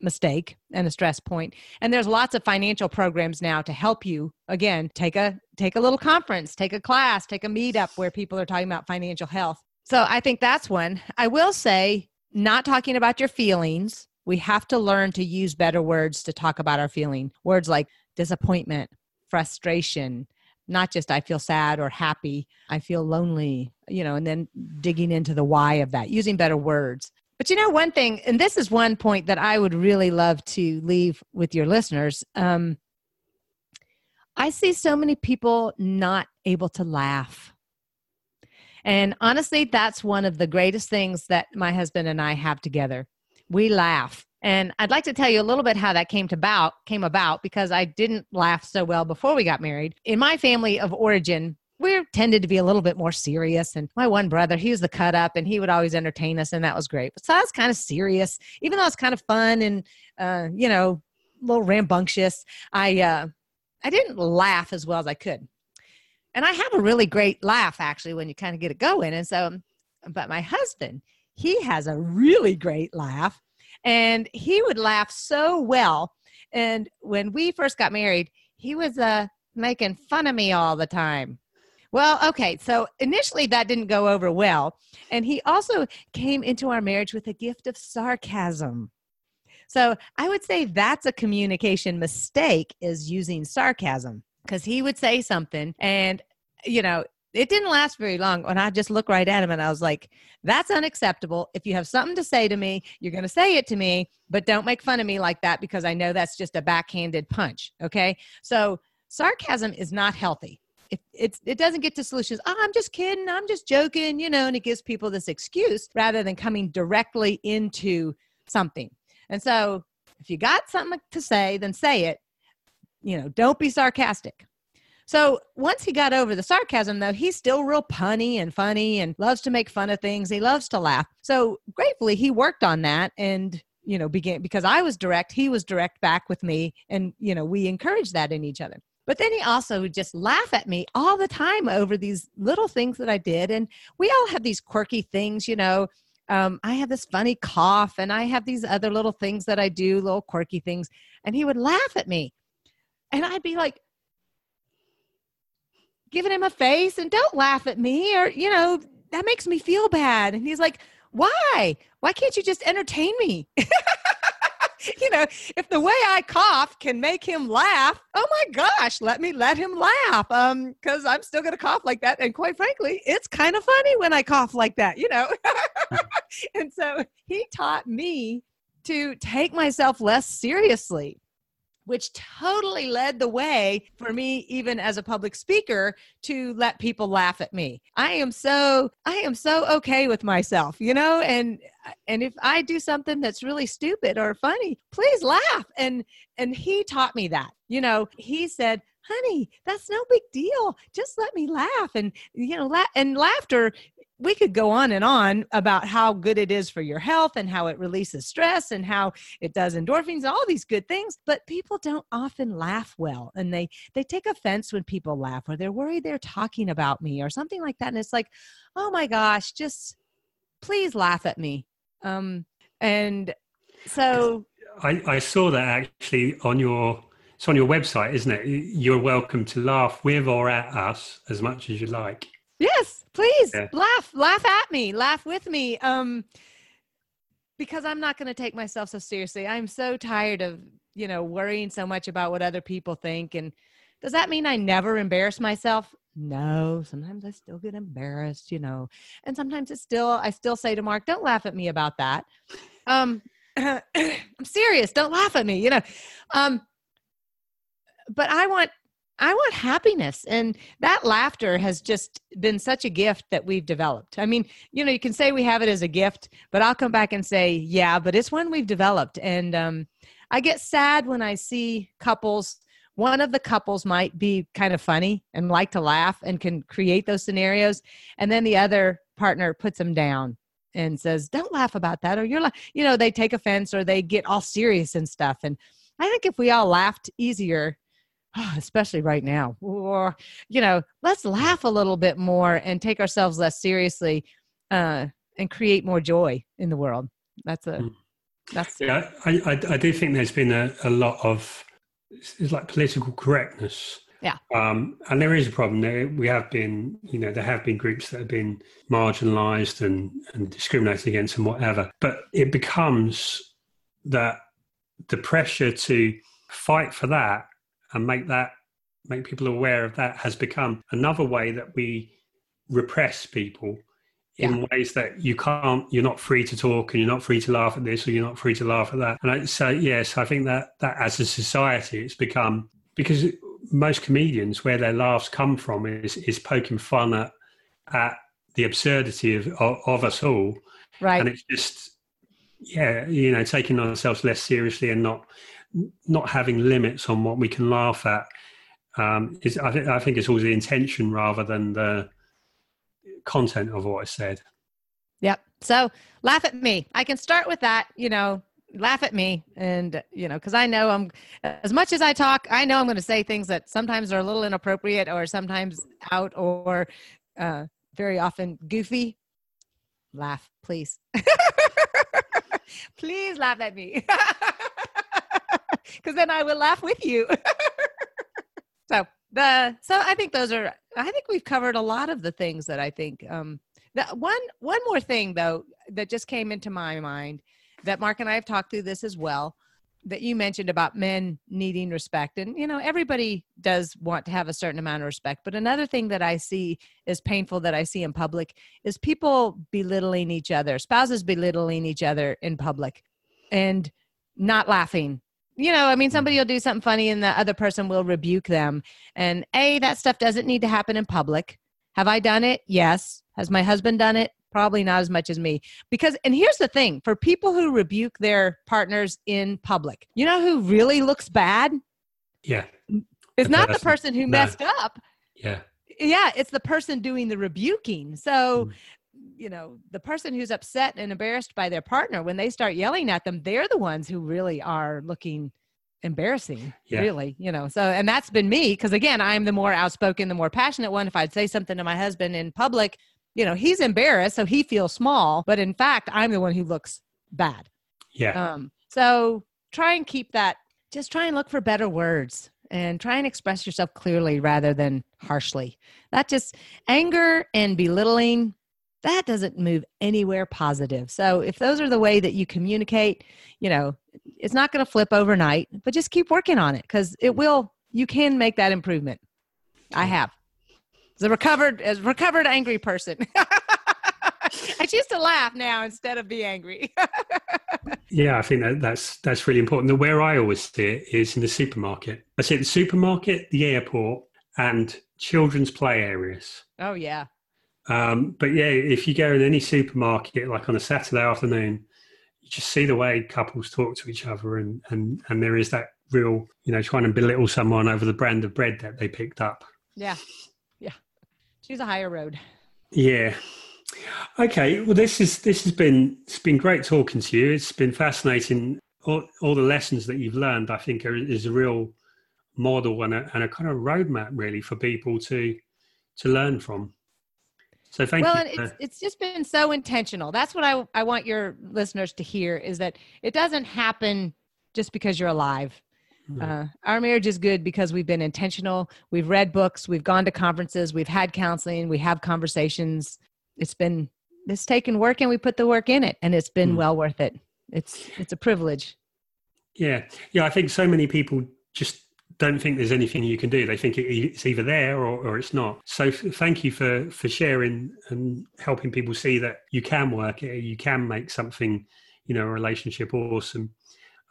mistake and a stress point. And there's lots of financial programs now to help you. Again take a take a little conference take a class take a meetup where people are talking about financial health. So i think that's one. I will say not talking about your feelings. We have to learn to use better words to talk about our feeling. Words like disappointment frustration not just I feel sad or happy, I feel lonely, you know, and then digging into the why of that, using better words. But you know, one thing, and this is one point that I would really love to leave with your listeners. Um, I see so many people not able to laugh. And honestly, that's one of the greatest things that my husband and I have together. We laugh. And I'd like to tell you a little bit how that came to about came about because I didn't laugh so well before we got married. In my family of origin, we tended to be a little bit more serious. And my one brother, he was the cut up and he would always entertain us, and that was great. But so I was kind of serious, even though it's kind of fun and uh, you know, a little rambunctious. I uh, I didn't laugh as well as I could. And I have a really great laugh actually when you kind of get it going. And so, but my husband, he has a really great laugh and he would laugh so well. And when we first got married, he was uh, making fun of me all the time. Well, okay, so initially that didn't go over well. And he also came into our marriage with a gift of sarcasm. So I would say that's a communication mistake is using sarcasm because he would say something and you know it didn't last very long and I just looked right at him and I was like, that's unacceptable. If you have something to say to me, you're going to say it to me, but don't make fun of me like that because I know that's just a backhanded punch. Okay. So sarcasm is not healthy. It, it's, it doesn't get to solutions. Oh, I'm just kidding. I'm just joking, you know, and it gives people this excuse rather than coming directly into something. And so if you got something to say, then say it. You know, don't be sarcastic. So once he got over the sarcasm, though, he's still real punny and funny and loves to make fun of things. He loves to laugh. So gratefully, he worked on that and you know began because I was direct, he was direct back with me, and you know we encouraged that in each other. But then he also would just laugh at me all the time over these little things that I did. And we all have these quirky things, you know. Um, I have this funny cough, and I have these other little things that I do, little quirky things. And he would laugh at me. And I'd be like, giving him a face and don't laugh at me or, you know, that makes me feel bad. And he's like, why? Why can't you just entertain me? you know, if the way I cough can make him laugh, oh my gosh, let me let him laugh. Um, because I'm still gonna cough like that. And quite frankly, it's kind of funny when I cough like that, you know. and so he taught me to take myself less seriously which totally led the way for me even as a public speaker to let people laugh at me. I am so i am so okay with myself you know? And and if i do something that's really stupid or funny please laugh. And and he taught me that you know? He said honey that's no big deal. Just let me laugh. And you know la- and laughter we could go on and on about how good it is for your health and how it releases stress and how it does endorphins all these good things but people don't often laugh well and they they take offense when people laugh or they're worried they're talking about me or something like that and it's like oh my gosh just please laugh at me. Um and so i i saw that actually on your it's on your website isn't it? You're welcome to laugh with or at us as much as you like Yes, please yeah. laugh, laugh at me, laugh with me. Um, because I'm not going to take myself so seriously. I'm so tired of, you know, worrying so much about what other people think. And does that mean I never embarrass myself? No, sometimes I still get embarrassed, you know. And sometimes it's still I still say to Mark, "Don't laugh at me about that." Um I'm serious, don't laugh at me, you know. Um but I want I want happiness. And that laughter has just been such a gift that we've developed. I mean, you know, you can say we have it as a gift, but I'll come back and say, yeah, but it's one we've developed. And um, I get sad when I see couples. One of the couples might be kind of funny and like to laugh and can create those scenarios. And then the other partner puts them down and says, don't laugh about that. Or you're like, you know, they take offense or they get all serious and stuff. And I think if we all laughed easier, especially right now or you know let's laugh a little bit more and take ourselves less seriously uh, and create more joy in the world. That's a hmm. that's yeah i i, I do think there's been a, a lot of it's like political correctness. Yeah. Um and there is a problem there. We have been you know there have been groups that have been marginalized and and discriminated against and whatever but it becomes that the pressure to fight for that and make that make people aware of that has become another way that we repress people in yeah. ways that you can't you're not free to talk and you're not free to laugh at this or you're not free to laugh at that. And I, so yes i think that that as a society it's become because most comedians where their laughs come from is is poking fun at at the absurdity of of, of us all. Right. And it's just yeah you know taking ourselves less seriously and not not having limits on what we can laugh at um, is I, th- I think it's always the intention rather than the content of what I said. Yep. So laugh at me. I can start with that. You know, laugh at me, and you know, because I know I'm as much as I talk, I know I'm going to say things that sometimes are a little inappropriate, or sometimes out, or uh, very often goofy. Laugh, please. please laugh at me. because then I will laugh with you. so the so I think those are I think we've covered a lot of the things that I think um that one one more thing though that just came into my mind that Mark and I have talked through this as well that you mentioned about men needing respect. And you know everybody does want to have a certain amount of respect. But another thing that i see is painful that i see in public is people belittling each other spouses belittling each other in public and not laughing you know, I mean, somebody mm-hmm. will do something funny and the other person will rebuke them. And A, that stuff doesn't need to happen in public. Have I done it? Yes. Has my husband done it? Probably not as much as me. Because, and here's the thing for people who rebuke their partners in public, you know who really looks bad? Yeah. It's not the person who messed up. Yeah. Yeah, it's the person doing the rebuking. So, mm you know the person who's upset and embarrassed by their partner when they start yelling at them they're the ones who really are looking embarrassing yeah. really you know. So and that's been me because again i'm the more outspoken the more passionate one. If i'd say something to my husband in public you know he's embarrassed so he feels small but in fact i'm the one who looks bad. Yeah. Um so try and keep that just try and look for better words and try and express yourself clearly rather than harshly. That just anger and belittling that doesn't move anywhere positive. So if those are the way that you communicate, you know, it's not going to flip overnight, but just keep working on it because it will. You can make that improvement. I have. As a recovered, as recovered angry person. I choose to laugh now instead of be angry. yeah, I think that, that's that's really important. The where I always see it is in the supermarket. I see it the supermarket, the airport, and children's play areas. Oh yeah, um, but yeah, if you go in any supermarket, like on a Saturday afternoon, you just see the way couples talk to each other, and and and there is that real, you know, trying to belittle someone over the brand of bread that they picked up. Yeah, yeah. Choose a higher road. Yeah. Okay. Well, this is this has been it's been great talking to you. It's been fascinating. All, all the lessons that you've learned, I think, are, is a real model and a, and a kind of roadmap really for people to to learn from. So thank well, you. Well, it's, it's just been so intentional. That's what I, I want your listeners to hear is that it doesn't happen just because you're alive. Mm-hmm. Uh, our marriage is good because we've been intentional. We've read books, we've gone to conferences, we've had counseling, we have conversations. It's been it's taken work and we put the work in it and it's been mm. well worth it. it's it's a privilege. Yeah, yeah. I think so many people just don't think there's anything you can do. They think it's either there or, or it's not. So thank you for for sharing and helping people see that you can work it, you can make something, you know, a relationship awesome.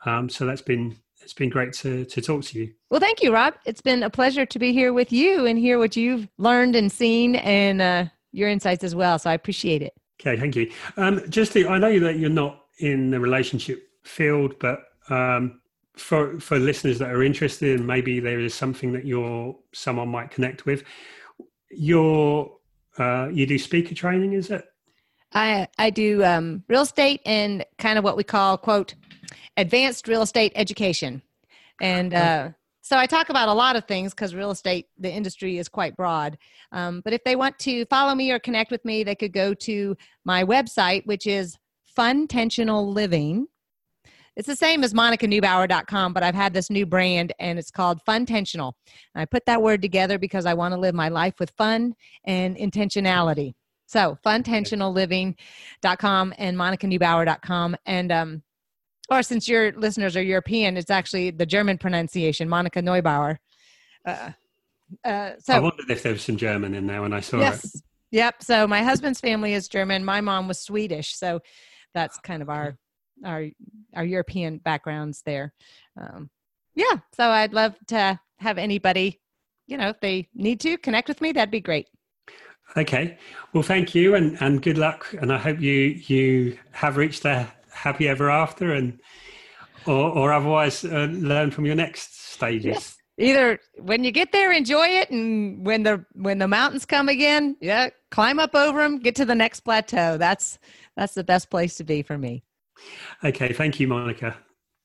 Um, so that's been it's been great to to talk to you. Well, thank you, Rob. It's been a pleasure to be here with you and hear what you've learned and seen and uh, your insights as well. So I appreciate it. Okay, thank you. Um, just to, I know that you're not in the relationship field, but um, for for listeners that are interested, maybe there is something that you're someone might connect with. Your uh, you do speaker training, is it? I I do um, real estate and kind of what we call quote advanced real estate education, and uh, so I talk about a lot of things because real estate the industry is quite broad. Um, but if they want to follow me or connect with me, they could go to my website, which is Funtentional Living it's the same as monicaneubauer.com, but I've had this new brand and it's called Funtentional. And I put that word together because I want to live my life with fun and intentionality. So funtentionalliving.com and monicaneubauer.com. And, um, or since your listeners are European, it's actually the German pronunciation, Monica Neubauer. Uh, uh, so I wondered if there was some German in there when I saw yes. it. Yep. So my husband's family is German. My mom was Swedish. So that's kind of our our our European backgrounds there. Um, yeah, so I'd love to have anybody, you know, if they need to connect with me, that'd be great. Okay, well, thank you, and and good luck, and I hope you you have reached the happy ever after, and or or otherwise uh, learn from your next stages. Yes. Either when you get there, enjoy it, and when the when the mountains come again, yeah, climb up over them, get to the next plateau. That's that's the best place to be for me. Okay, thank you, Monica.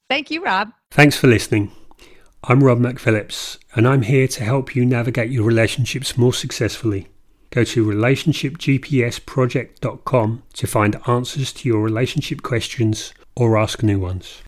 Thank you, Rob. Thanks for listening. I'm Rob McPhillips, and I'm here to help you navigate your relationships more successfully. Go to relationshipgpsproject.com to find answers to your relationship questions or ask new ones.